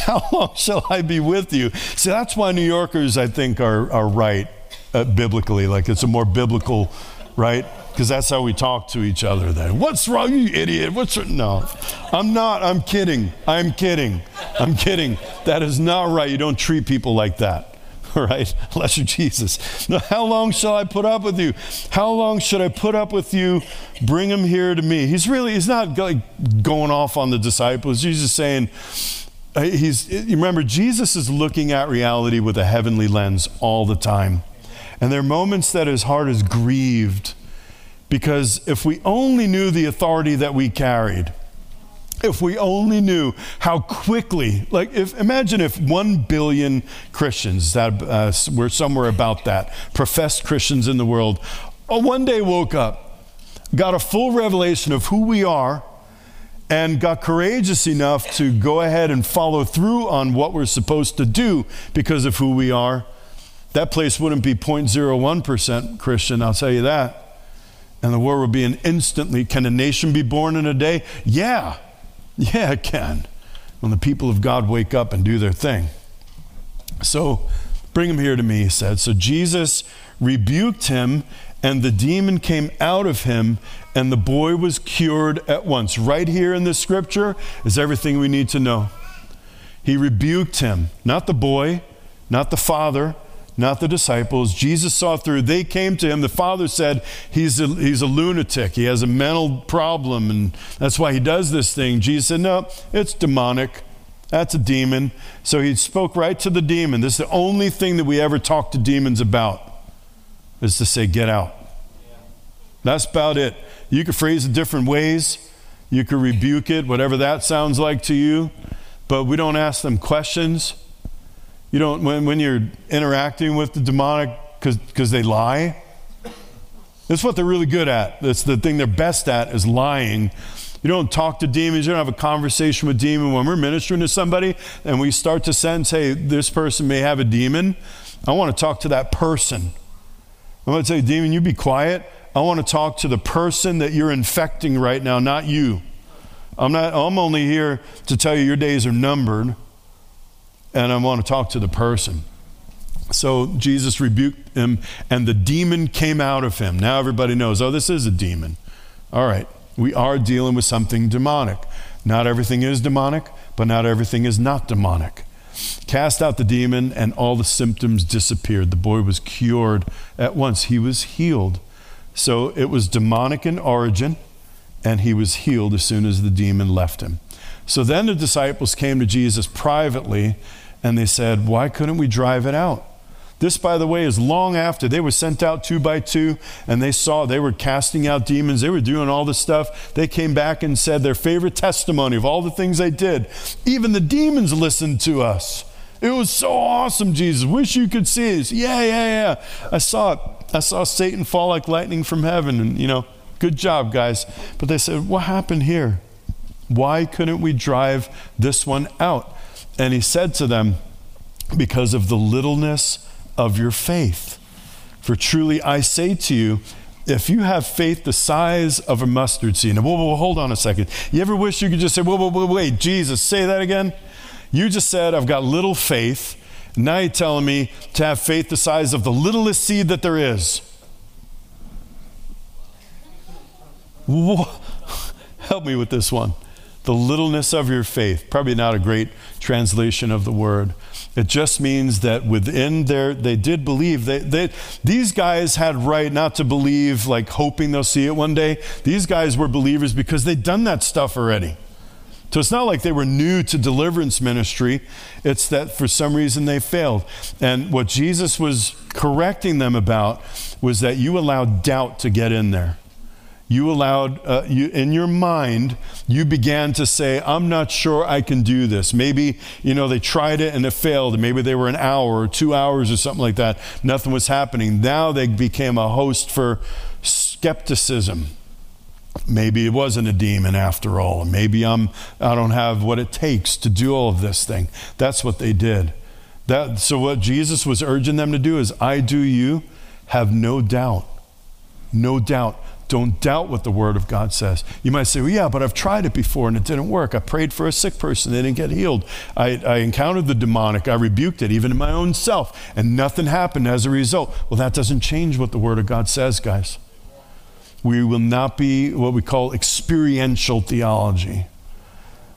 How long shall I be with you? See, that's why New Yorkers, I think, are, are right uh, biblically. Like, it's a more biblical, right? Because that's how we talk to each other then. What's wrong, you idiot? What's wrong? No, I'm not. I'm kidding. I'm kidding. I'm kidding. That is not right. You don't treat people like that. All (laughs) right, unless you're Jesus. Now, how long shall I put up with you? How long should I put up with you? Bring him here to me. He's really, he's not like going off on the disciples. He's just saying, he's, you remember, Jesus is looking at reality with a heavenly lens all the time. And there are moments that his heart is grieved because if we only knew the authority that we carried, if we only knew how quickly, like, if imagine if one billion Christians that uh, were somewhere about that, professed Christians in the world, uh, one day woke up, got a full revelation of who we are, and got courageous enough to go ahead and follow through on what we're supposed to do because of who we are, that place wouldn't be 0.01% Christian, I'll tell you that. And the world would be an instantly, can a nation be born in a day? Yeah, yeah, it can. When the people of God wake up and do their thing. So bring him here to me, he said. So Jesus rebuked him, and the demon came out of him, and the boy was cured at once. Right here in this scripture is everything we need to know. He rebuked him, not the boy, not the father, not the disciples. Jesus saw through. They came to him. The father said, he's a, he's a lunatic. He has a mental problem, and that's why he does this thing. Jesus said, No, it's demonic. That's a demon. So he spoke right to the demon. This is the only thing that we ever talk to demons about, is to say, Get out. That's about it. You could phrase it different ways. You could rebuke it, whatever that sounds like to you. But we don't ask them questions. You don't, when, when you're interacting with the demonic because they lie, that's what they're really good at. That's the thing they're best at is lying. You don't talk to demons. You don't have a conversation with demon. When we're ministering to somebody and we start to sense, hey, this person may have a demon, I want to talk to that person. I'm going to say, demon, you be quiet. I want to talk to the person that you're infecting right now, not you. I'm not. I'm only here to tell you your days are numbered and I want to talk to the person. So Jesus rebuked him, and the demon came out of him. Now everybody knows, oh, this is a demon. All right, we are dealing with something demonic. Not everything is demonic, but not everything is not demonic. Cast out the demon, and all the symptoms disappeared. The boy was cured at once, he was healed. So it was demonic in origin, and he was healed as soon as the demon left him. So then the disciples came to Jesus privately and they said, Why couldn't we drive it out? This, by the way, is long after they were sent out two by two and they saw they were casting out demons. They were doing all this stuff. They came back and said their favorite testimony of all the things they did. Even the demons listened to us. It was so awesome, Jesus. Wish you could see this. Yeah, yeah, yeah. I saw it. I saw Satan fall like lightning from heaven. And, you know, good job, guys. But they said, What happened here? Why couldn't we drive this one out? And he said to them, Because of the littleness of your faith. For truly I say to you, if you have faith the size of a mustard seed. Now, whoa, whoa, hold on a second. You ever wish you could just say, whoa, whoa, whoa, wait, Jesus, say that again? You just said, I've got little faith. Now you're telling me to have faith the size of the littlest seed that there is. (laughs) Help me with this one. The littleness of your faith. Probably not a great translation of the word. It just means that within their, they did believe. They, they, these guys had right not to believe, like hoping they'll see it one day. These guys were believers because they'd done that stuff already. So it's not like they were new to deliverance ministry. It's that for some reason they failed. And what Jesus was correcting them about was that you allowed doubt to get in there you allowed, uh, you, in your mind, you began to say, I'm not sure I can do this. Maybe, you know, they tried it and it failed. Maybe they were an hour or two hours or something like that. Nothing was happening. Now they became a host for skepticism. Maybe it wasn't a demon after all. Maybe I'm, I don't have what it takes to do all of this thing. That's what they did. That, so, what Jesus was urging them to do is, I do you, have no doubt. No doubt. Don't doubt what the Word of God says. You might say, well, yeah, but I've tried it before and it didn't work. I prayed for a sick person, they didn't get healed. I, I encountered the demonic, I rebuked it, even in my own self, and nothing happened as a result. Well, that doesn't change what the Word of God says, guys. We will not be what we call experiential theology.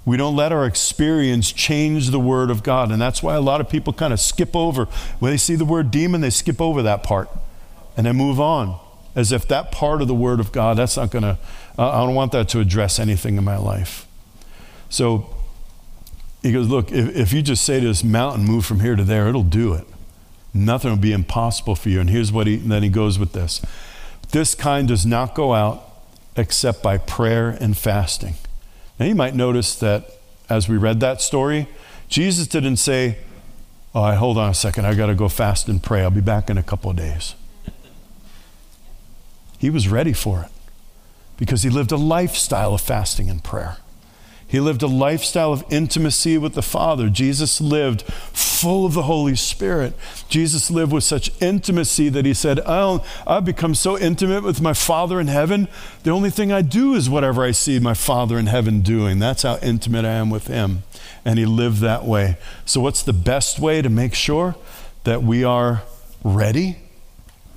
We don't let our experience change the Word of God. And that's why a lot of people kind of skip over. When they see the word demon, they skip over that part and they move on as if that part of the Word of God, that's not going to, I don't want that to address anything in my life. So he goes, Look, if, if you just say to this mountain, move from here to there, it'll do it. Nothing will be impossible for you. And here's what he, then he goes with this this kind does not go out except by prayer and fasting. Now you might notice that as we read that story, Jesus didn't say, Oh, hold on a second, I got to go fast and pray. I'll be back in a couple of days. He was ready for it because he lived a lifestyle of fasting and prayer. He lived a lifestyle of intimacy with the Father. Jesus lived full of the Holy Spirit. Jesus lived with such intimacy that he said, oh, i have become so intimate with my Father in heaven. The only thing I do is whatever I see my Father in heaven doing. That's how intimate I am with him. And he lived that way. So, what's the best way to make sure that we are ready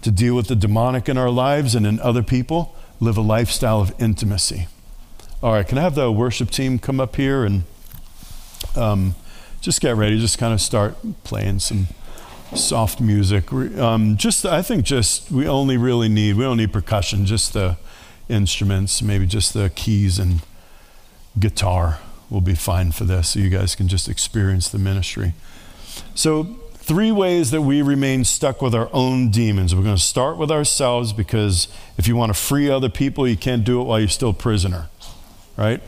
to deal with the demonic in our lives and in other people, live a lifestyle of intimacy. All right, can I have the worship team come up here and um, just get ready? Just kind of start playing some soft music. Um, just, I think, just we only really need we don't need percussion, just the instruments, maybe just the keys and guitar will be fine for this. So you guys can just experience the ministry. So three ways that we remain stuck with our own demons. We're going to start with ourselves because if you want to free other people, you can't do it while you're still a prisoner, right?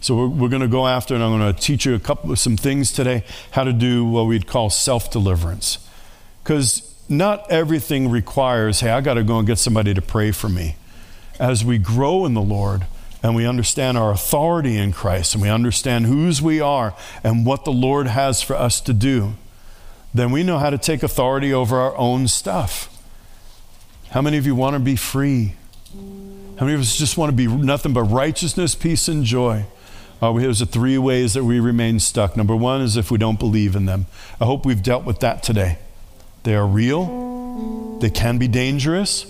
So we're, we're going to go after, and I'm going to teach you a couple of some things today how to do what we'd call self deliverance. Because not everything requires, hey, I got to go and get somebody to pray for me. As we grow in the Lord, and we understand our authority in Christ and we understand whose we are and what the Lord has for us to do, then we know how to take authority over our own stuff. How many of you want to be free? How many of us just want to be nothing but righteousness, peace, and joy? Uh, here's the three ways that we remain stuck. Number one is if we don't believe in them. I hope we've dealt with that today. They are real, they can be dangerous,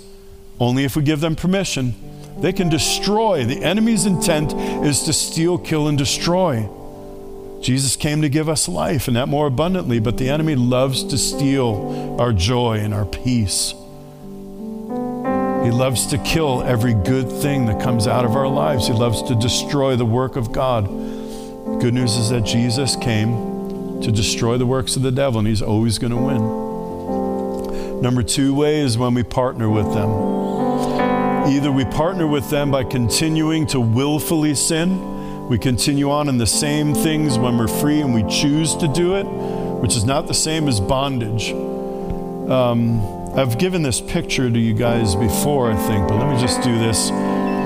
only if we give them permission. They can destroy. The enemy's intent is to steal, kill, and destroy. Jesus came to give us life and that more abundantly, but the enemy loves to steal our joy and our peace. He loves to kill every good thing that comes out of our lives. He loves to destroy the work of God. Good news is that Jesus came to destroy the works of the devil, and he's always going to win. Number two way is when we partner with them. Either we partner with them by continuing to willfully sin we continue on in the same things when we're free and we choose to do it, which is not the same as bondage. Um, I've given this picture to you guys before, I think, but let me just do this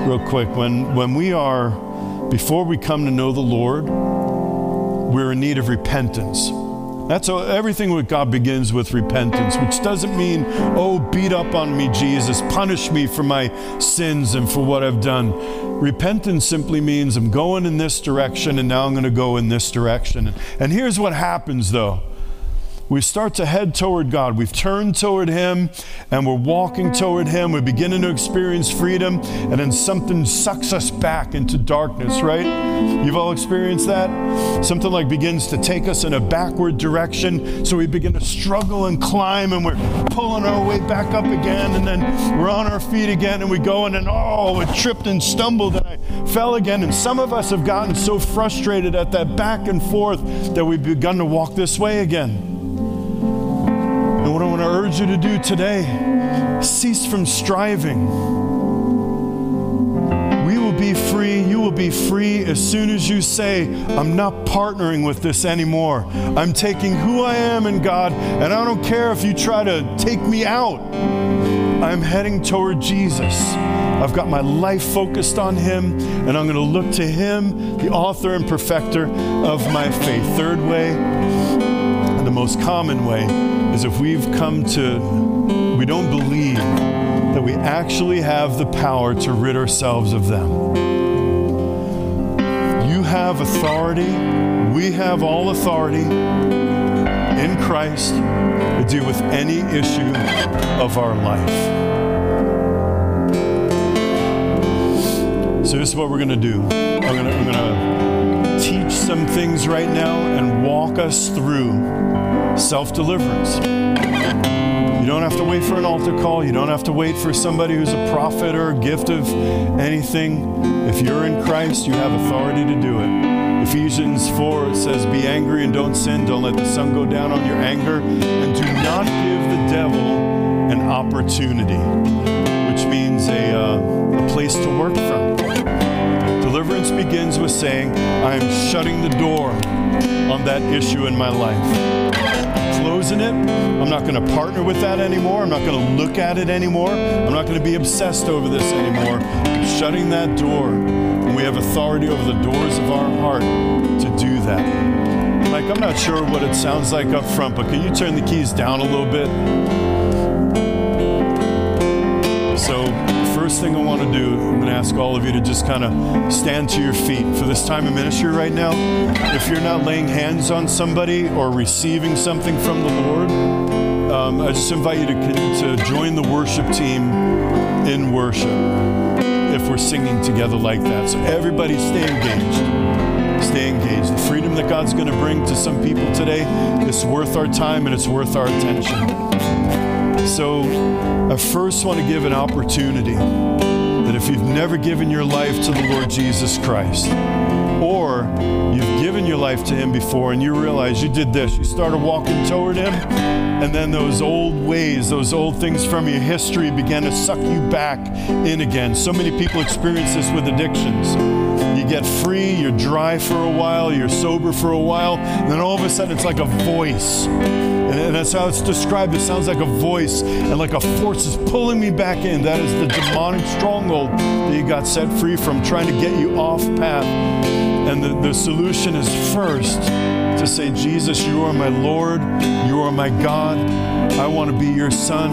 real quick. When, when we are, before we come to know the Lord, we're in need of repentance. That's everything with God begins with repentance, which doesn't mean, oh, beat up on me, Jesus, punish me for my sins and for what I've done. Repentance simply means I'm going in this direction and now I'm going to go in this direction. And here's what happens though we start to head toward God. We've turned toward Him and we're walking toward Him. We're beginning to experience freedom, and then something sucks us back into darkness, right? You've all experienced that? Something like begins to take us in a backward direction, so we begin to struggle and climb, and we're pulling our way back up again, and then we're on our feet again, and we go, and then, oh, we tripped and stumbled, and I fell again. And some of us have gotten so frustrated at that back and forth that we've begun to walk this way again. To you to do today, cease from striving. We will be free. You will be free as soon as you say, I'm not partnering with this anymore. I'm taking who I am in God, and I don't care if you try to take me out. I'm heading toward Jesus. I've got my life focused on Him, and I'm going to look to Him, the author and perfecter of my faith. Third way, the most common way, is if we've come to, we don't believe that we actually have the power to rid ourselves of them. You have authority, we have all authority in Christ to deal with any issue of our life. So, this is what we're going to do. I'm going to, teach some things right now and walk us through self deliverance. You don't have to wait for an altar call. You don't have to wait for somebody who's a prophet or a gift of anything. If you're in Christ, you have authority to do it. Ephesians 4 it says, Be angry and don't sin. Don't let the sun go down on your anger. And do not give the devil an opportunity, which means a, uh, a place to work from. Deliverance begins with saying, I am shutting the door on that issue in my life closing it. I'm not going to partner with that anymore. I'm not going to look at it anymore. I'm not going to be obsessed over this anymore. I'm shutting that door. And we have authority over the doors of our heart to do that. Like, I'm not sure what it sounds like up front, but can you turn the keys down a little bit? Thing I want to do, I'm going to ask all of you to just kind of stand to your feet for this time of ministry right now. If you're not laying hands on somebody or receiving something from the Lord, um, I just invite you to, to join the worship team in worship if we're singing together like that. So, everybody stay engaged. Stay engaged. The freedom that God's going to bring to some people today is worth our time and it's worth our attention. So, I first want to give an opportunity that if you've never given your life to the Lord Jesus Christ, or you've given your life to Him before and you realize you did this, you started walking toward Him, and then those old ways, those old things from your history began to suck you back in again. So many people experience this with addictions. You get free, you're dry for a while, you're sober for a while, and then all of a sudden it's like a voice and that's how it's described. It sounds like a voice and like a force is pulling me back in. That is the demonic stronghold that you got set free from, trying to get you off path. And the, the solution is first to say, Jesus, you are my Lord, you are my God. I want to be your son,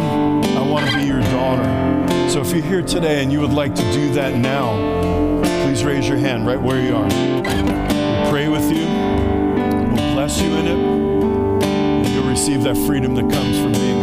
I want to be your daughter. So if you're here today and you would like to do that now, please raise your hand right where you are. Receive that freedom that comes from being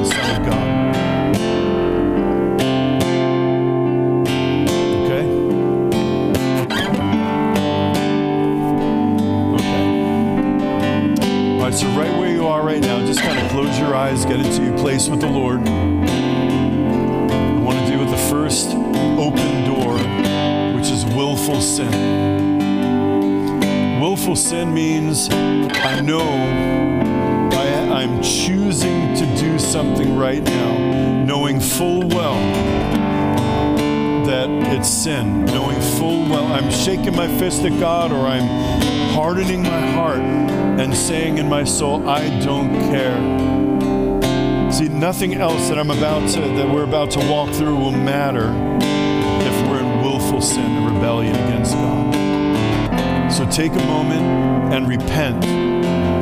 my fist at God or I'm hardening my heart and saying in my soul, I don't care. See, nothing else that I'm about to, that we're about to walk through will matter if we're in willful sin and rebellion against God. So take a moment and repent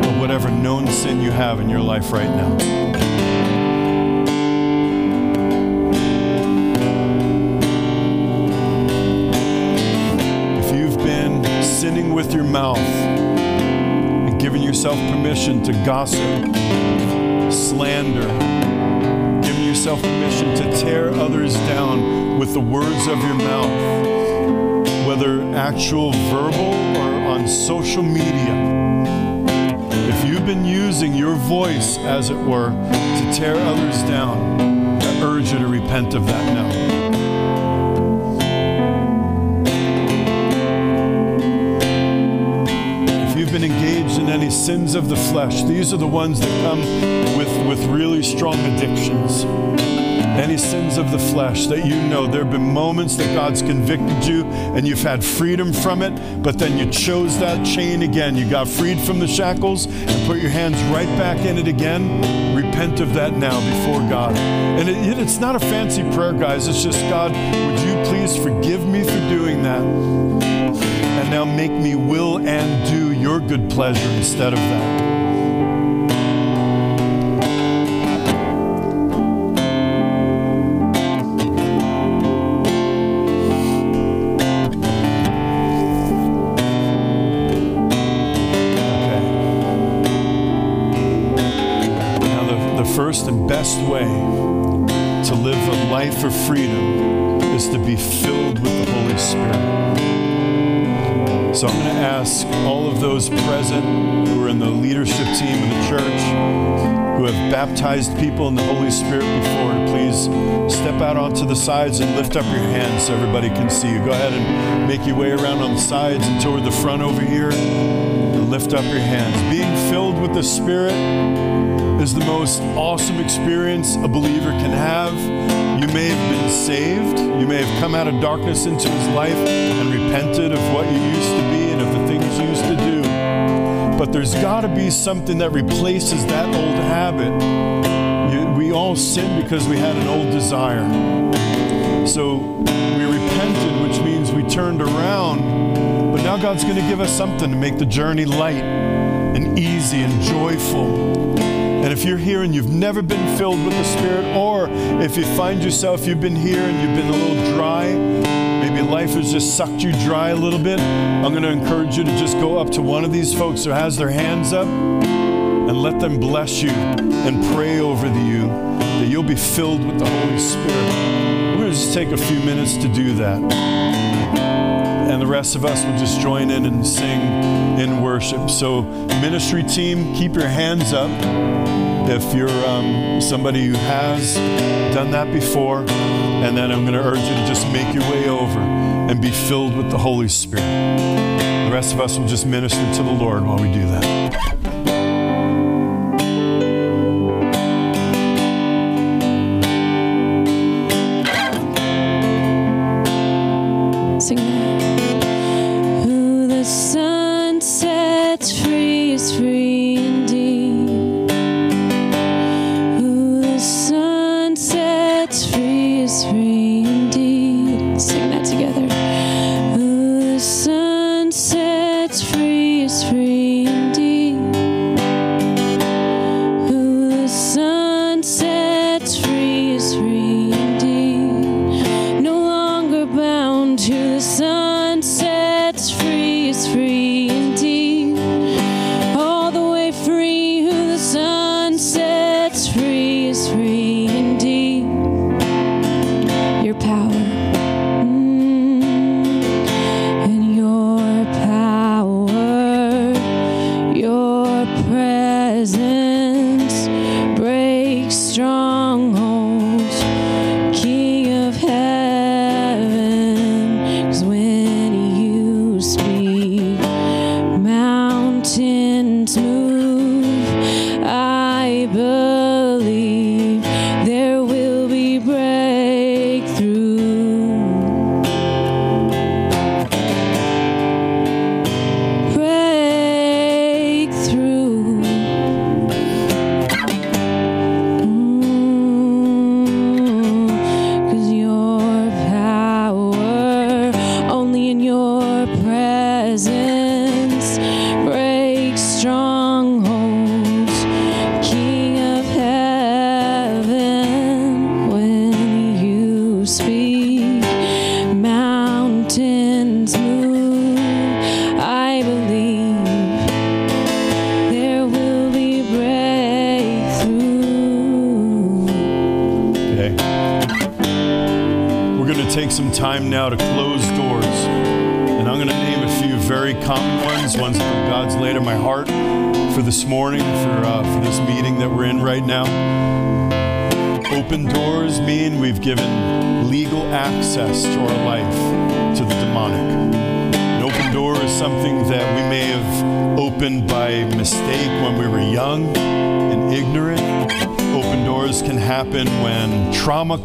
of whatever known sin you have in your life right now. Mouth and giving yourself permission to gossip, slander, giving yourself permission to tear others down with the words of your mouth, whether actual verbal or on social media, if you've been using your voice, as it were, to tear others down, I urge you to repent of that now. Sins of the flesh, these are the ones that come with, with really strong addictions. Any sins of the flesh that you know, there have been moments that God's convicted you and you've had freedom from it, but then you chose that chain again. You got freed from the shackles and put your hands right back in it again. Repent of that now before God. And it, it- it's not a fancy prayer, guys. It's just, God, would you please forgive me for doing that? And now make me will and do your good pleasure instead of that. Best way to live a life of freedom is to be So I'm going to ask all of those present who are in the leadership team of the church, who have baptized people in the Holy Spirit before, to please step out onto the sides and lift up your hands so everybody can see you. Go ahead and make your way around on the sides and toward the front over here and lift up your hands. Being filled with the Spirit is the most awesome experience a believer can have. You may have been saved. You may have come out of darkness into his life and repented of what you used to be and of the things you used to do. But there's got to be something that replaces that old habit. You, we all sin because we had an old desire. So we repented, which means we turned around. But now God's going to give us something to make the journey light and easy and joyful. And if you're here and you've never been filled with the Spirit, or if you find yourself, you've been here and you've been a little dry, maybe life has just sucked you dry a little bit, I'm going to encourage you to just go up to one of these folks who has their hands up and let them bless you and pray over you that you'll be filled with the Holy Spirit. We're going to just take a few minutes to do that. The rest of us will just join in and sing in worship. So, ministry team, keep your hands up if you're um, somebody who has done that before. And then I'm going to urge you to just make your way over and be filled with the Holy Spirit. The rest of us will just minister to the Lord while we do that.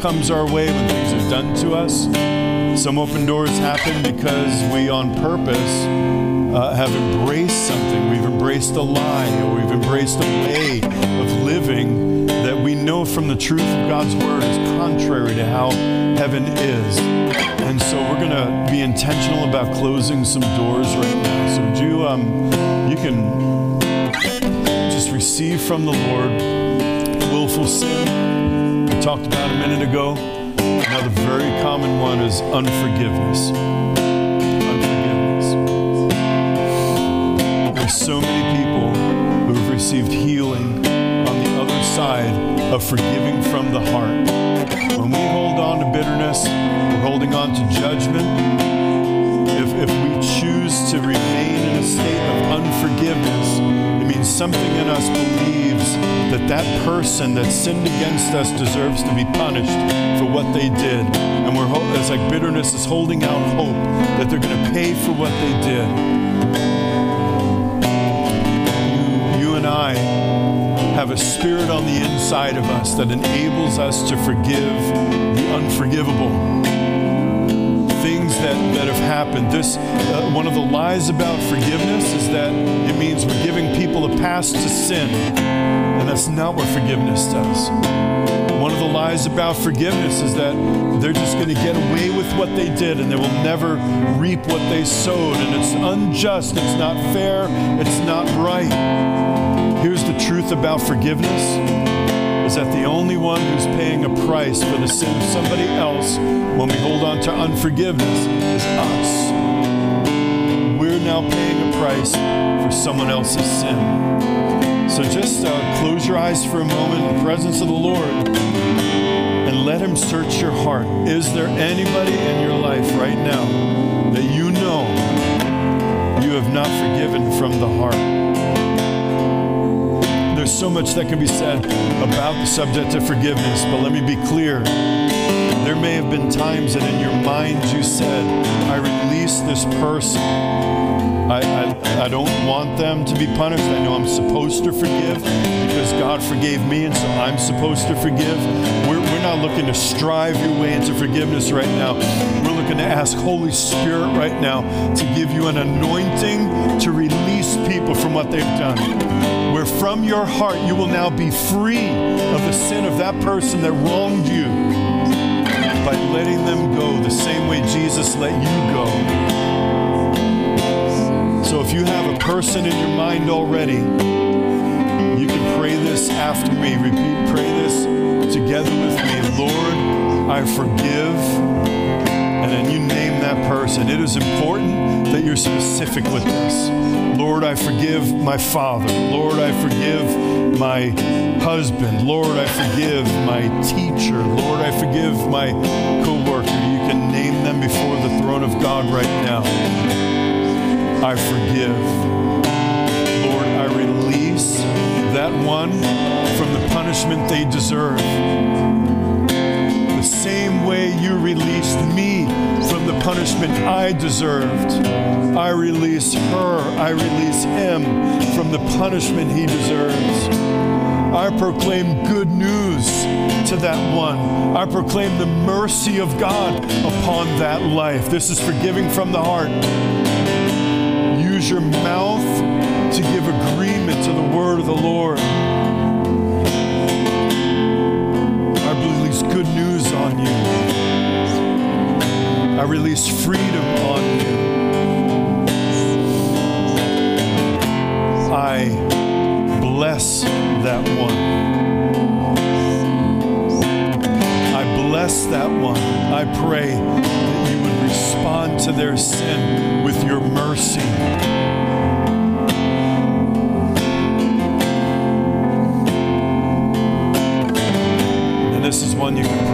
Comes our way, when things are done to us. Some open doors happen because we, on purpose, uh, have embraced something. We've embraced a lie, or we've embraced a way of living that we know from the truth of God's word is contrary to how heaven is. And so we're going to be intentional about closing some doors right now. So would you, um, you can just receive from the Lord willful sin. Talked about a minute ago. Another very common one is unforgiveness. Unforgiveness. There's so many people who have received healing on the other side of forgiving from the heart. When we hold on to bitterness, we're holding on to judgment. If, if we choose to remain in a state of unforgiveness, it means something in us believes that that person that sinned against us deserves to be punished for what they did. And we're it's like bitterness is holding out hope that they're going to pay for what they did. You, you and I have a spirit on the inside of us that enables us to forgive the unforgivable things that, that have happened. This uh, one of the lies about forgiveness is that it means we're giving people a pass to sin, that's not what forgiveness does. One of the lies about forgiveness is that they're just going to get away with what they did and they will never reap what they sowed, and it's unjust, it's not fair, it's not right. Here's the truth about forgiveness is that the only one who's paying a price for the sin of somebody else when we hold on to unforgiveness is us. We're now paying a price for someone else's sin. So just uh, close your eyes for a moment in the presence of the Lord and let Him search your heart. Is there anybody in your life right now that you know you have not forgiven from the heart? There's so much that can be said about the subject of forgiveness, but let me be clear. There may have been times that in your mind you said, I release this person. I, I, I, don't want them to be punished. I know I'm supposed to forgive because God forgave me, and so I'm supposed to forgive. We're, we're not looking to strive your way into forgiveness right now. We're looking to ask Holy Spirit right now to give you an anointing to release people from what they've done. Where from your heart you will now be free of the sin of that person that wronged you by letting them go the same way Jesus let you go. So if you have a person in your mind already, you can pray this after me. Repeat, pray this together with me. Lord, I forgive. And then you name that person. It is important that you're specific with this. Lord, I forgive my father. Lord, I forgive my husband. Lord, I forgive my teacher. Lord, I forgive my coworker. You can name them before the throne of God right now. I forgive. Lord, I release that one from the punishment they deserve. The same way you released me from the punishment I deserved. I release her, I release him from the punishment he deserves. I proclaim good news to that one. I proclaim the mercy of God upon that life. This is forgiving from the heart use your mouth to give agreement to the word of the Lord. I release good news on you. I release freedom on you. I bless that one. I bless that one. I pray to their sin with your mercy. And this is one you can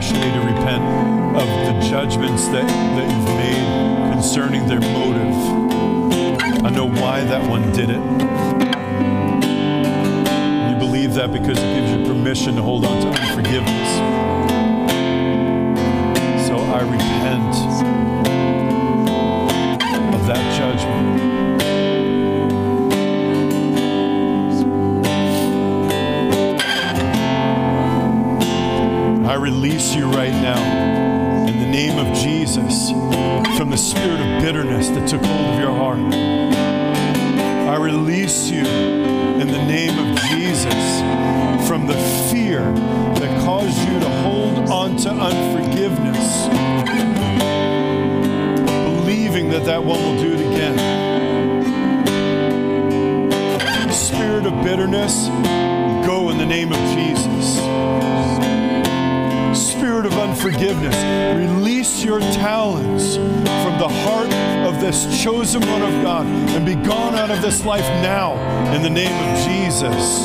especially to repent of the judgments that, that you've made concerning their motive. I know why that one did it. You believe that because it gives you permission to hold on to unforgiveness. So I repent Release you right now this chosen one of God and be gone out of this life now in the name of Jesus.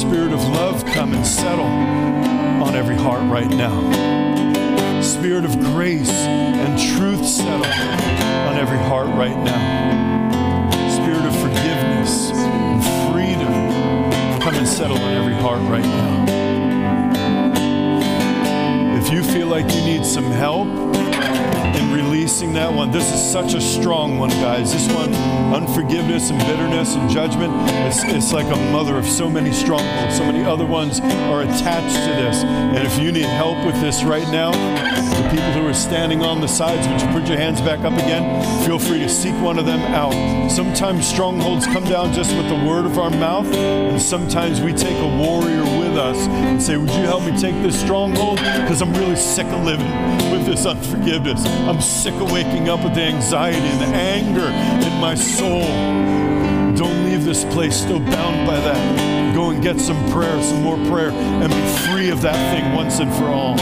Spirit of love, come and settle on every heart right now. Spirit of grace and truth, settle on every heart right now. Spirit of forgiveness and freedom, come and settle on every heart right now. If you feel like you need some help releasing that one, this is such a strong one, guys. This one, unforgiveness and bitterness and judgment, it's, it's like a mother of so many strongholds. So many other ones are attached to this. And if you need help with this right now, the people who are standing on the sides, would you put your hands back up again? Feel free to seek one of them out. Sometimes strongholds come down just with the word of our mouth, and sometimes we take a warrior with us and say, Would you help me take this stronghold? Because I'm really sick of living with this unforgiveness. I'm sick of waking up with the anxiety and the anger in my soul. Don't leave this place still bound by that. Go and get some prayer, some more prayer, and be free of that thing once and for all.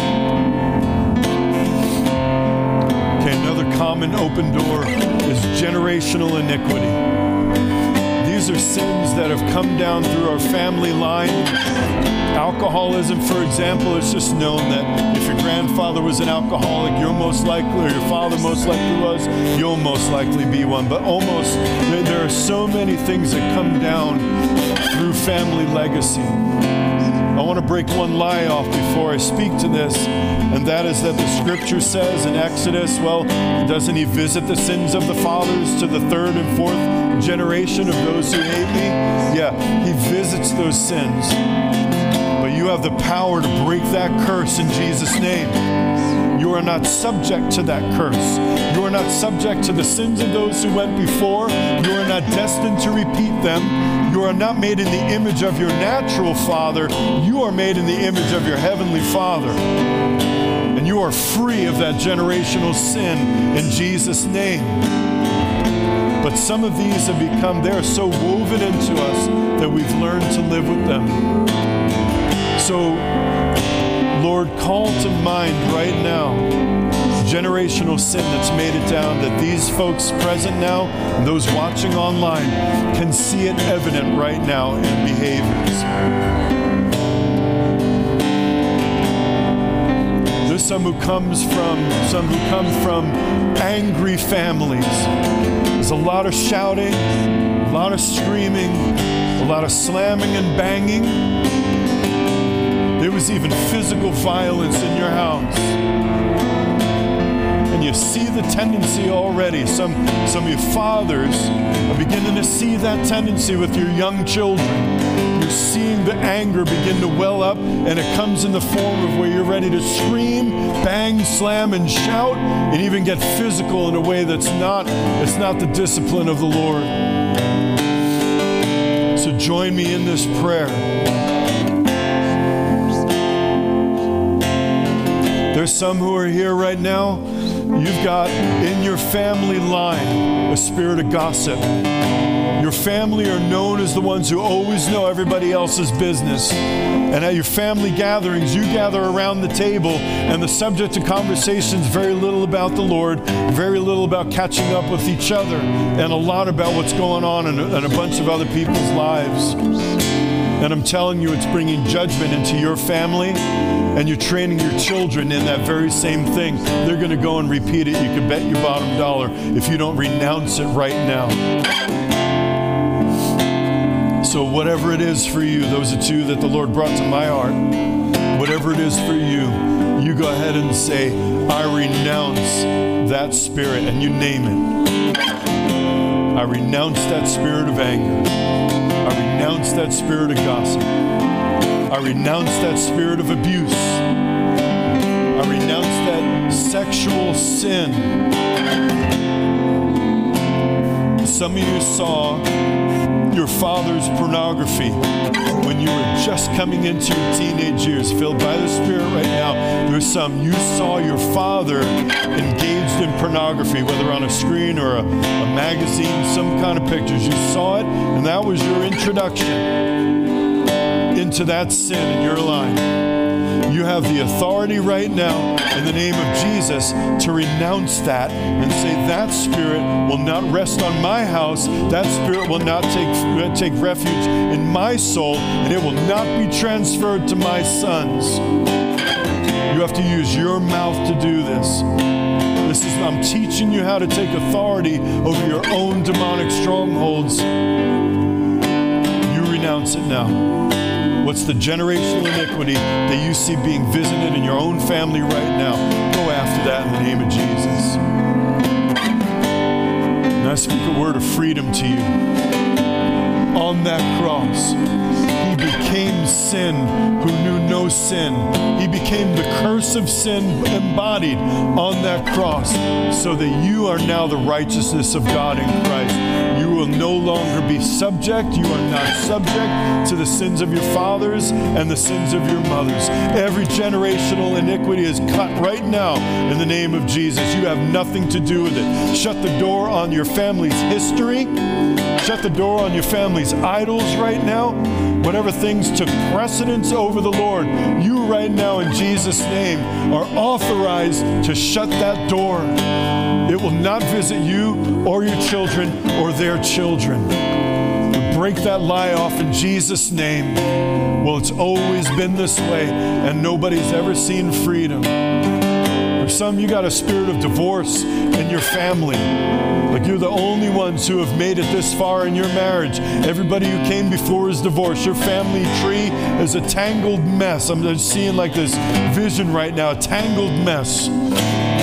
Okay, another common open door is generational iniquity. Sins that have come down through our family line. Alcoholism, for example, it's just known that if your grandfather was an alcoholic, you're most likely, or your father most likely was, you'll most likely be one. But almost, there are so many things that come down through family legacy. I want to break one lie off before I speak to this, and that is that the scripture says in Exodus, well, doesn't he visit the sins of the fathers to the third and fourth generation of those who hate me? Yeah, he visits those sins. But you have the power to break that curse in Jesus' name. You are not subject to that curse. You are not subject to the sins of those who went before. You are not destined to repeat them. You are not made in the image of your natural father. You are made in the image of your heavenly father. And you are free of that generational sin in Jesus' name. But some of these have become, they are so woven into us that we've learned to live with them. So, Lord, call to mind right now generational sin that's made it down that these folks present now and those watching online can see it evident right now in behaviors. Some who comes from some who come from angry families. There's a lot of shouting, a lot of screaming, a lot of slamming and banging. There was even physical violence in your house And you see the tendency already. Some, some of you fathers are beginning to see that tendency with your young children. You're seeing the anger begin to well up, and it comes in the form of where you're ready to scream, bang, slam, and shout, and even get physical in a way that's not, it's not the discipline of the Lord. So join me in this prayer. There's some who are here right now. You've got in your family line a spirit of gossip. Your family are known as the ones who always know everybody else's business. And at your family gatherings, you gather around the table, and the subject of conversation is very little about the Lord, very little about catching up with each other, and a lot about what's going on in a, in a bunch of other people's lives. And I'm telling you, it's bringing judgment into your family, and you're training your children in that very same thing. They're going to go and repeat it. You can bet your bottom dollar if you don't renounce it right now. So, whatever it is for you, those are two that the Lord brought to my heart. Whatever it is for you, you go ahead and say, I renounce that spirit, and you name it. I renounce that spirit of anger. I renounce that spirit of gossip. I renounce that spirit of abuse. I renounce that sexual sin. Some of you saw your father's pornography when you were just coming into your teenage years, filled by the Spirit right now. There's some you saw your father engaged in pornography, whether on a screen or a, a magazine, some kind of pictures. You saw it, and that was your introduction into that sin in your life you have the authority right now in the name of Jesus to renounce that and say, That spirit will not rest on my house. That spirit will not take, take refuge in my soul, and it will not be transferred to my sons. You have to use your mouth to do this. This is, I'm teaching you how to take authority over your own demonic strongholds. You renounce it now. What's the generational iniquity that you see being visited in your own family right now? Go after that in the name of Jesus. And I speak a word of freedom to you. On that cross, he became sin who knew no sin. He became the curse of sin embodied on that cross so that you are now the righteousness of God in Christ. Will no longer be subject. You are not subject to the sins of your fathers and the sins of your mothers. Every generational iniquity is cut right now in the name of Jesus. You have nothing to do with it. Shut the door on your family's history. Shut the door on your family's idols right now. Whatever things took precedence over the Lord, you right now in Jesus' name are authorized to shut that door. It will not visit you or your children or their children. break that lie off in Jesus' name. Well, it's always been this way, and nobody's ever seen freedom. For some, you got a spirit of divorce in your family. Like you're the only ones who have made it this far in your marriage. Everybody who came before is divorced. Your family tree is a tangled mess. I'm just seeing like this vision right now, a tangled mess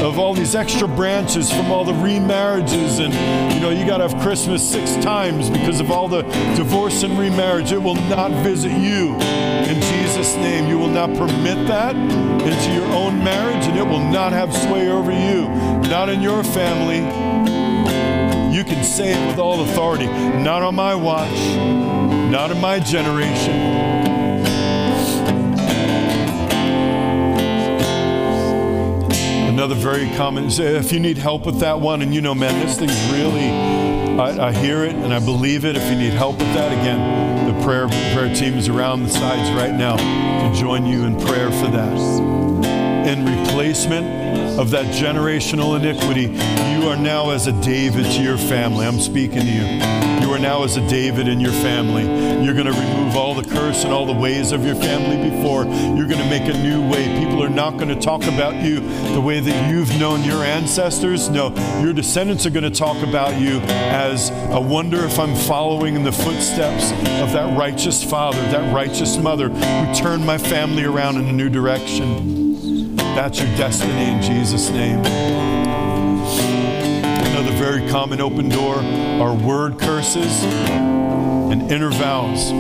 of all these extra branches from all the remarriages. And you know you got to have christmas six times because of all the divorce and remarriage. It will not visit you. In jesus name you will not permit that into your own marriage and it will not have sway over you. Not in your family. You can say it with all authority. Not on my watch. Not in my generation Another very common, if you need help with that one, and you know, man, this thing's really, I, I hear it and I believe it. If you need help with that, again, the prayer, prayer team is around the sides right now to join you in prayer for that. In replacement of that generational iniquity, you are now as a David to your family. I'm speaking to you. You are now as a David in your family. You're going to remove all the curse and all the ways of your family before. You're going to make a new way. People are not going to talk about you the way that you've known your ancestors. No, your descendants are going to talk about you as a wonder if I'm following in the footsteps of that righteous father, that righteous mother who turned my family around in a new direction. That's your destiny in Jesus' name Another very common open door are word curses and inner vows.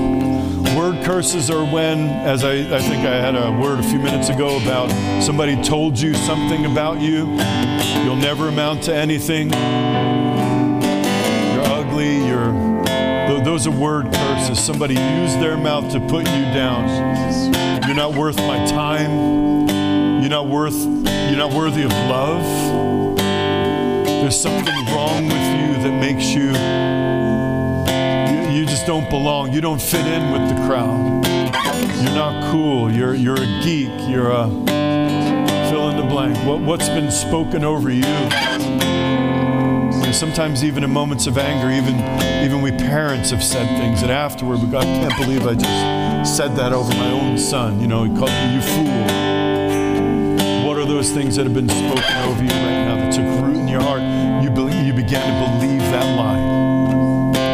Word curses are when, as I, I think I had a word a few minutes ago about somebody told you something about you, you'll never amount to anything, you're ugly, you're those are word curses. Somebody used their mouth to put you down. You're not worth my time. You not worth you're not worthy of love. There's something wrong with you that makes you you, just don't belong. You don't fit in with the crowd. You're not cool. You're you're a geek. You're a fill in the blank. What what's been spoken over you? And sometimes even in moments of anger, even even we parents have said things that afterward, but God can't believe I just said that over my own son. You know, he called me you fool those things that have been spoken over you right now that took root in your heart? You, be, you began to believe that lie.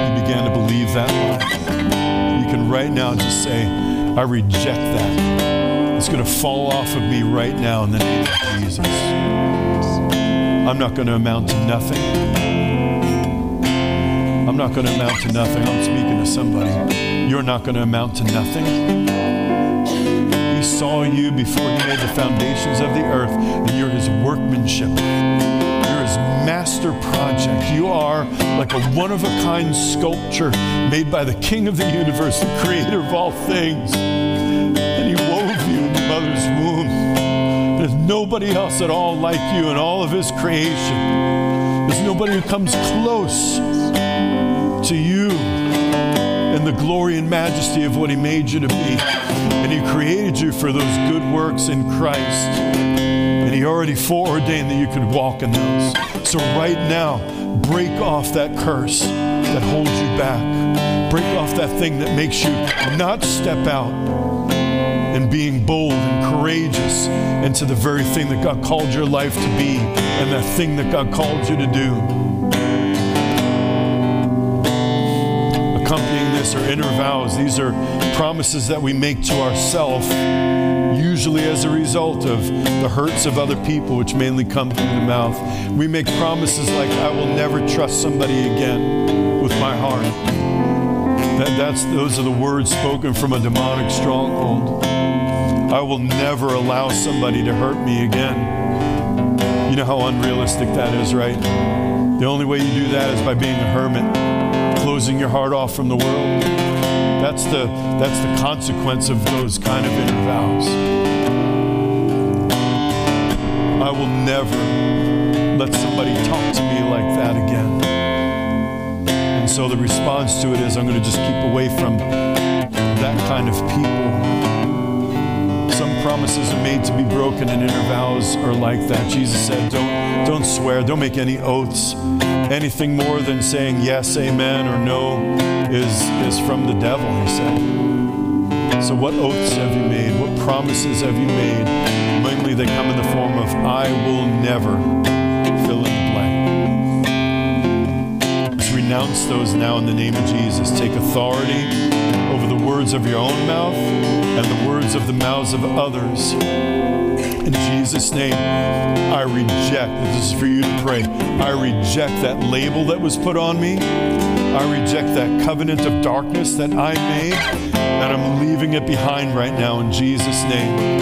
You began to believe that lie. You can right now just say, I reject that. It's going to fall off of me right now in the name of Jesus. I'm not going to amount to nothing. I'm not going to amount to nothing. I'm speaking to somebody. You're not going to amount to nothing saw you before he made the foundations of the earth, and you're his workmanship. You're his master project. You are like a one of a kind sculpture made by the King of the universe, the creator of all things. And he wove you in the mother's womb. There's nobody else at all like you in all of his creation. There's nobody who comes close to you in the glory and majesty of what he made you to be. And He created you for those good works in Christ. And He already foreordained that you could walk in those. So, right now, break off that curse that holds you back. Break off that thing that makes you not step out and being bold and courageous into the very thing that God called your life to be and that thing that God called you to do. Accompanying this are inner vows. These are promises that we make to ourselves, usually as a result of the hurts of other people, which mainly come through the mouth. We make promises like, I will never trust somebody again with my heart. That, that's, those are the words spoken from a demonic stronghold. I will never allow somebody to hurt me again. You know how unrealistic that is, right? The only way you do that is by being a hermit closing your heart off from the world. That's the, that's the consequence of those kind of inner vows. I will never let somebody talk to me like that again. And so the response to it is I'm going to just keep away from that kind of people. Some promises are made to be broken and inner vows are like that. Jesus said, don't, don't swear, don't make any oaths anything more than saying yes, amen, or no is, is from the devil, he said. So, what oaths have you made? What promises have you made? Mainly, they come in the form of, I will never fill in the blank. Just renounce those now in the name of Jesus. Take authority over the words of your own mouth and the words of the mouths of others in Jesus' name, I reject, this is for you to pray, I reject that label that was put on me. I reject that covenant of darkness that I made, and I'm leaving it behind right now in Jesus' name.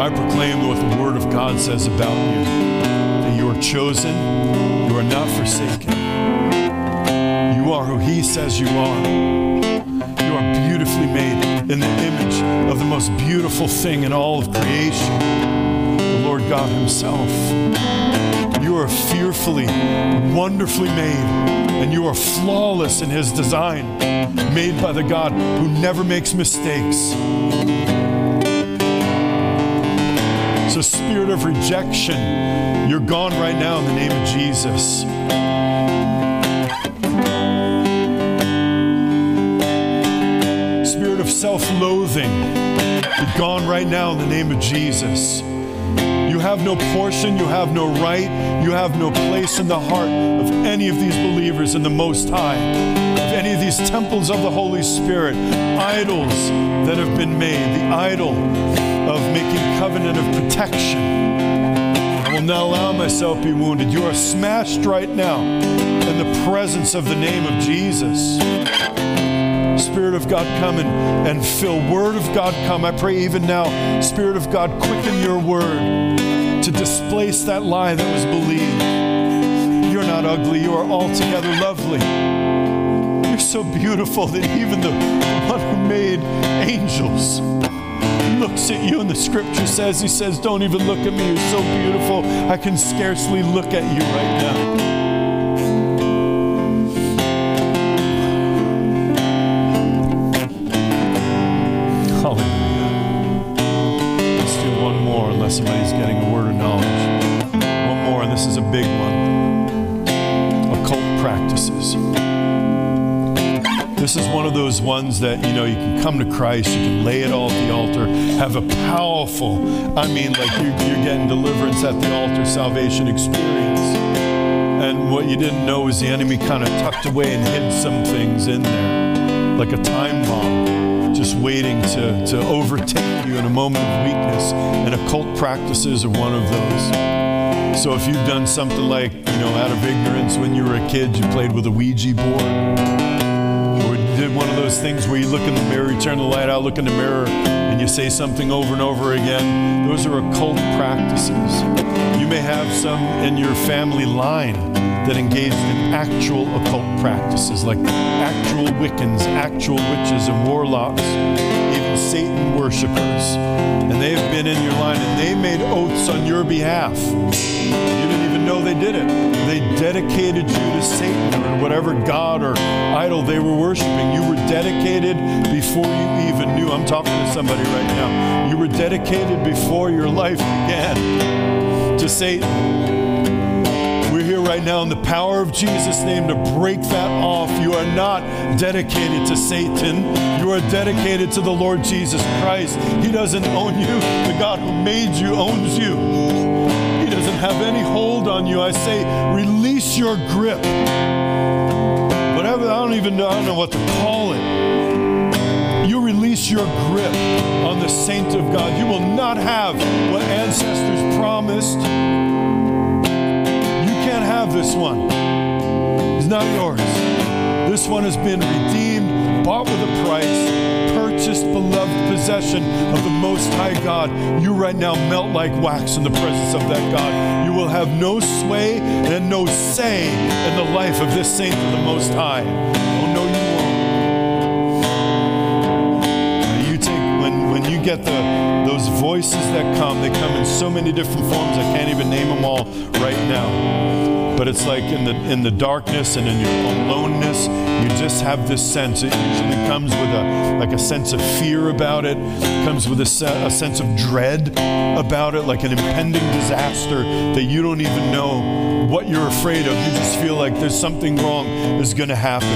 I proclaim what the Word of God says about you that you are chosen, you are not forsaken. You are who He says you are You are beautifully made in the image of the most beautiful thing in all of creation, Lord God Himself. You are fearfully, wonderfully made, and you are flawless in His design, made by the God who never makes mistakes. So, spirit of rejection, you're gone right now in the name of Jesus. Spirit of self loathing be gone right now in the name of Jesus. Have no portion, you have no right, you have no place in the heart of any of these believers in the Most High, of any of these temples of the Holy Spirit, idols that have been made, the idol of making covenant of protection. I will not allow myself to be wounded. You are smashed right now in the presence of the name of Jesus. Spirit of God, come and, and fill. Word of God, come. I pray even now, Spirit of God, quicken your word to displace that lie that was believed. You're not ugly, you are altogether lovely. You're so beautiful that even the one who made angels, looks at you, and the scripture says, He says, Don't even look at me. You're so beautiful. I can scarcely look at you right now. Practices. This is one of those ones that, you know, you can come to Christ, you can lay it all at the altar, have a powerful, I mean, like you're, you're getting deliverance at the altar, salvation experience. And what you didn't know is the enemy kind of tucked away and hid some things in there, like a time bomb just waiting to, to overtake you in a moment of weakness. And occult practices are one of those. So if you've done something like, you know, out of ignorance when you were a kid, you played with a Ouija board, or did one of those things where you look in the mirror, you turn the light out, look in the mirror, and you say something over and over again, those are occult practices. You may have some in your family line that engaged in actual occult practices, like actual Wiccans, actual witches and warlocks, Satan worshippers. And they have been in your line and they made oaths on your behalf. You didn't even know they did it. They dedicated you to Satan or whatever god or idol they were worshiping. You were dedicated before you even knew. I'm talking to somebody right now. You were dedicated before your life began to Satan right now in the power of Jesus' name to break that off. You are not dedicated to Satan. You are dedicated to the Lord Jesus Christ. He doesn't own you. The God who made you owns you. He doesn't have any hold on you. I say, release your grip. Whatever, I don't even know, I don't know what to call it. You release your grip on the saint of God. You will not have what ancestors promised have this one. It's not yours. This one has been redeemed, bought with a price, purchased, beloved possession of the Most High God. You right now melt like wax in the presence of that God. You will have no sway and no say in the life of this saint of the Most High. Oh, no, you won't. You take, when, when you get the, those voices that come, they come in so many different forms, I can't even name them all right now but it's like in the in the darkness and in your aloneness you just have this sense. It usually comes with a like a sense of fear about it, it comes with a, se- a sense of dread about it like an impending disaster that you don't even know what you're afraid of. You just feel like there's something wrong is going to happen.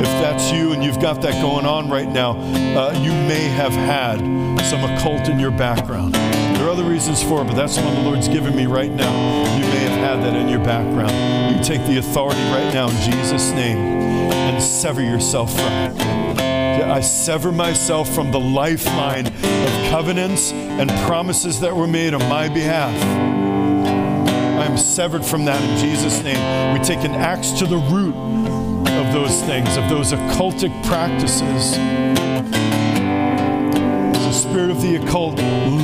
If that's you and you've got that going on right now uh, you may have had some occult in your background there are other reasons for it but that's the one the lord's given me right now you may have had that in your background you take the authority right now in Jesus' name and sever yourself from it. I sever myself from the lifeline of covenants and promises that were made on my behalf. I am severed from that in Jesus' name. We take an axe to the root of those things, of those occultic practices. Spirit of the occult,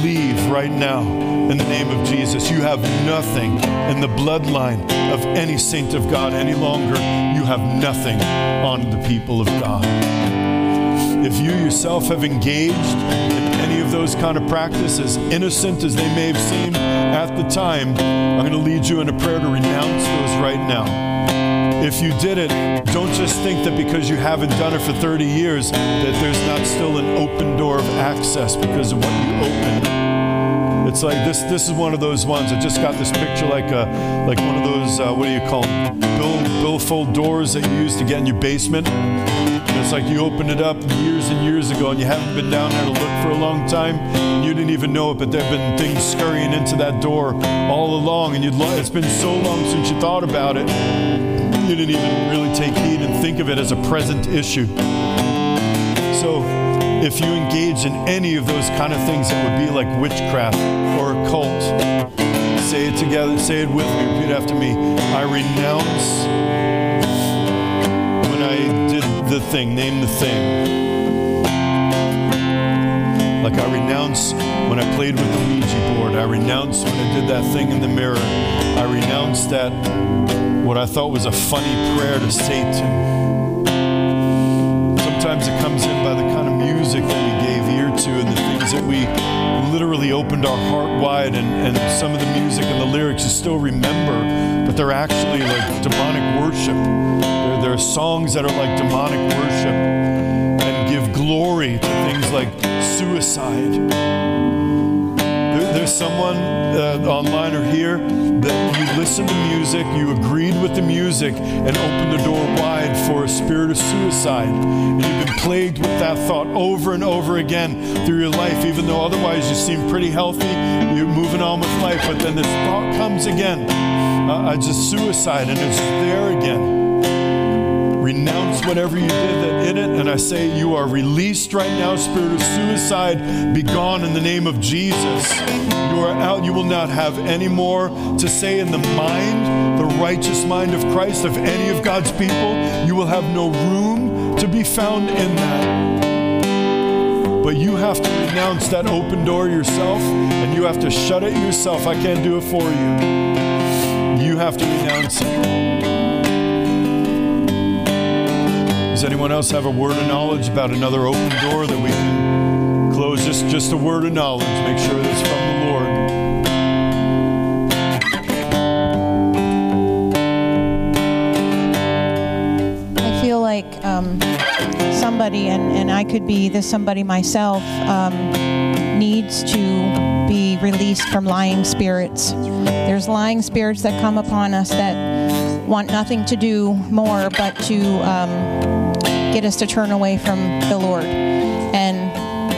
leave right now in the name of Jesus. You have nothing in the bloodline of any saint of God any longer. You have nothing on the people of God. If you yourself have engaged in any of those kind of practices, innocent as they may have seemed at the time, I'm going to lead you in a prayer to renounce those right now. If you did it, don't just think that because you haven't done it for 30 years that there's not still an open door of access because of what you opened it's like this. This is one of those ones. I just got this picture, like a, like one of those. Uh, what do you call them? Bill, billfold doors that you use to get in your basement. It's like you opened it up years and years ago, and you haven't been down there to look for a long time, and you didn't even know it. But there've been things scurrying into that door all along, and you'd. It's been so long since you thought about it. You didn't even really take heed and think of it as a present issue. So if you engage in any of those kind of things it would be like witchcraft or a cult. say it together, say it with me, repeat after me. I renounce when I did the thing, name the thing. Like I renounce when I played with the Ouija board. I renounce when I did that thing in the mirror. I renounce that what I thought was a funny prayer to Satan. Sometimes it comes in by the kind of music that we gave ear to and the things that we literally opened our heart wide, and, and some of the music and the lyrics you still remember, but they're actually like demonic worship. There are songs that are like demonic worship and give glory to things like suicide. Someone uh, online or here that you listened to music, you agreed with the music, and opened the door wide for a spirit of suicide. And you've been plagued with that thought over and over again through your life, even though otherwise you seem pretty healthy, you're moving on with life, but then this thought comes again. Uh, uh, just suicide, and it's there again renounce whatever you did that in it. And I say, You are released right now, spirit of suicide. Be gone in the name of Jesus. You are out. You will not have any more to say in the mind, the righteous mind of Christ, of any of God's people. You will have no room to be found in that. But you have to renounce that open door yourself and you have to shut it yourself. I can't do it for you. You have to renounce it. Does anyone else have a word of knowledge about another open door that we can close? Just, just a word of knowledge. Make sure it's from the Lord. I feel like um, somebody, and, and I could be this somebody myself, um, needs to be released from lying spirits. There's lying spirits that come upon us that want nothing to do more but to um, get us to turn away from the Lord. And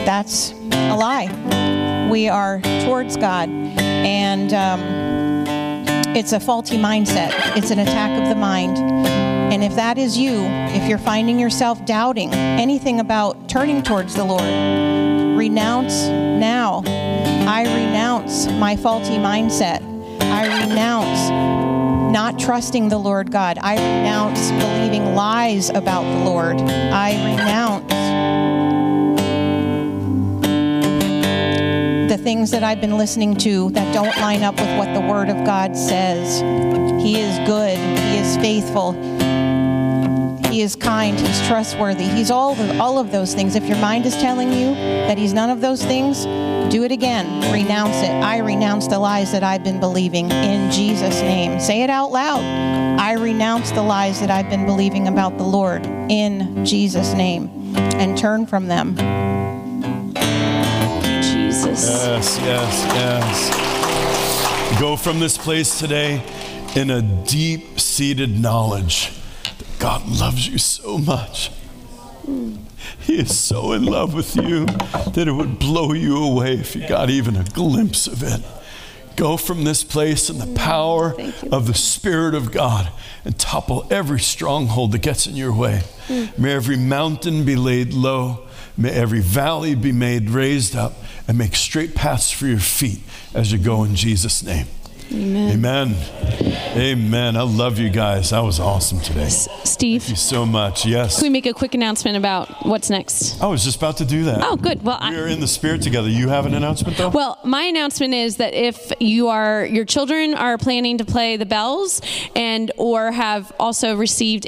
that's a lie. We are towards God. And um, it's a faulty mindset, it's an attack of the mind. And if that is you, if you're finding yourself doubting anything about turning towards the Lord, renounce now. I renounce my faulty mindset. I renounce not trusting the Lord God. I renounce believing lies about the Lord. I renounce the things that I've been listening to that don't line up with what the Word of God says. He is good, He is faithful. He is kind. He's trustworthy. He's all of, all of those things. If your mind is telling you that he's none of those things, do it again. Renounce it. I renounce the lies that I've been believing in Jesus' name. Say it out loud. I renounce the lies that I've been believing about the Lord in Jesus' name and turn from them. Jesus. Yes, yes, yes. Go from this place today in a deep seated knowledge that God loves you so much. Hmm. He is so in love with you that it would blow you away if you got even a glimpse of it. Go from this place in the power of the Spirit of God and topple every stronghold that gets in your way. Hmm. May every mountain be laid low. May every valley be made raised up and make straight paths for your feet as you go in Jesus' name. Amen. Amen. Amen. I love you guys. That was awesome today. Steve, Thank you so much. Yes. can we make a quick announcement about what's next? I was just about to do that. Oh, good. Well, We I, are in the spirit together. You have an announcement though? Well, my announcement is that if you are your children are planning to play the bells and or have also received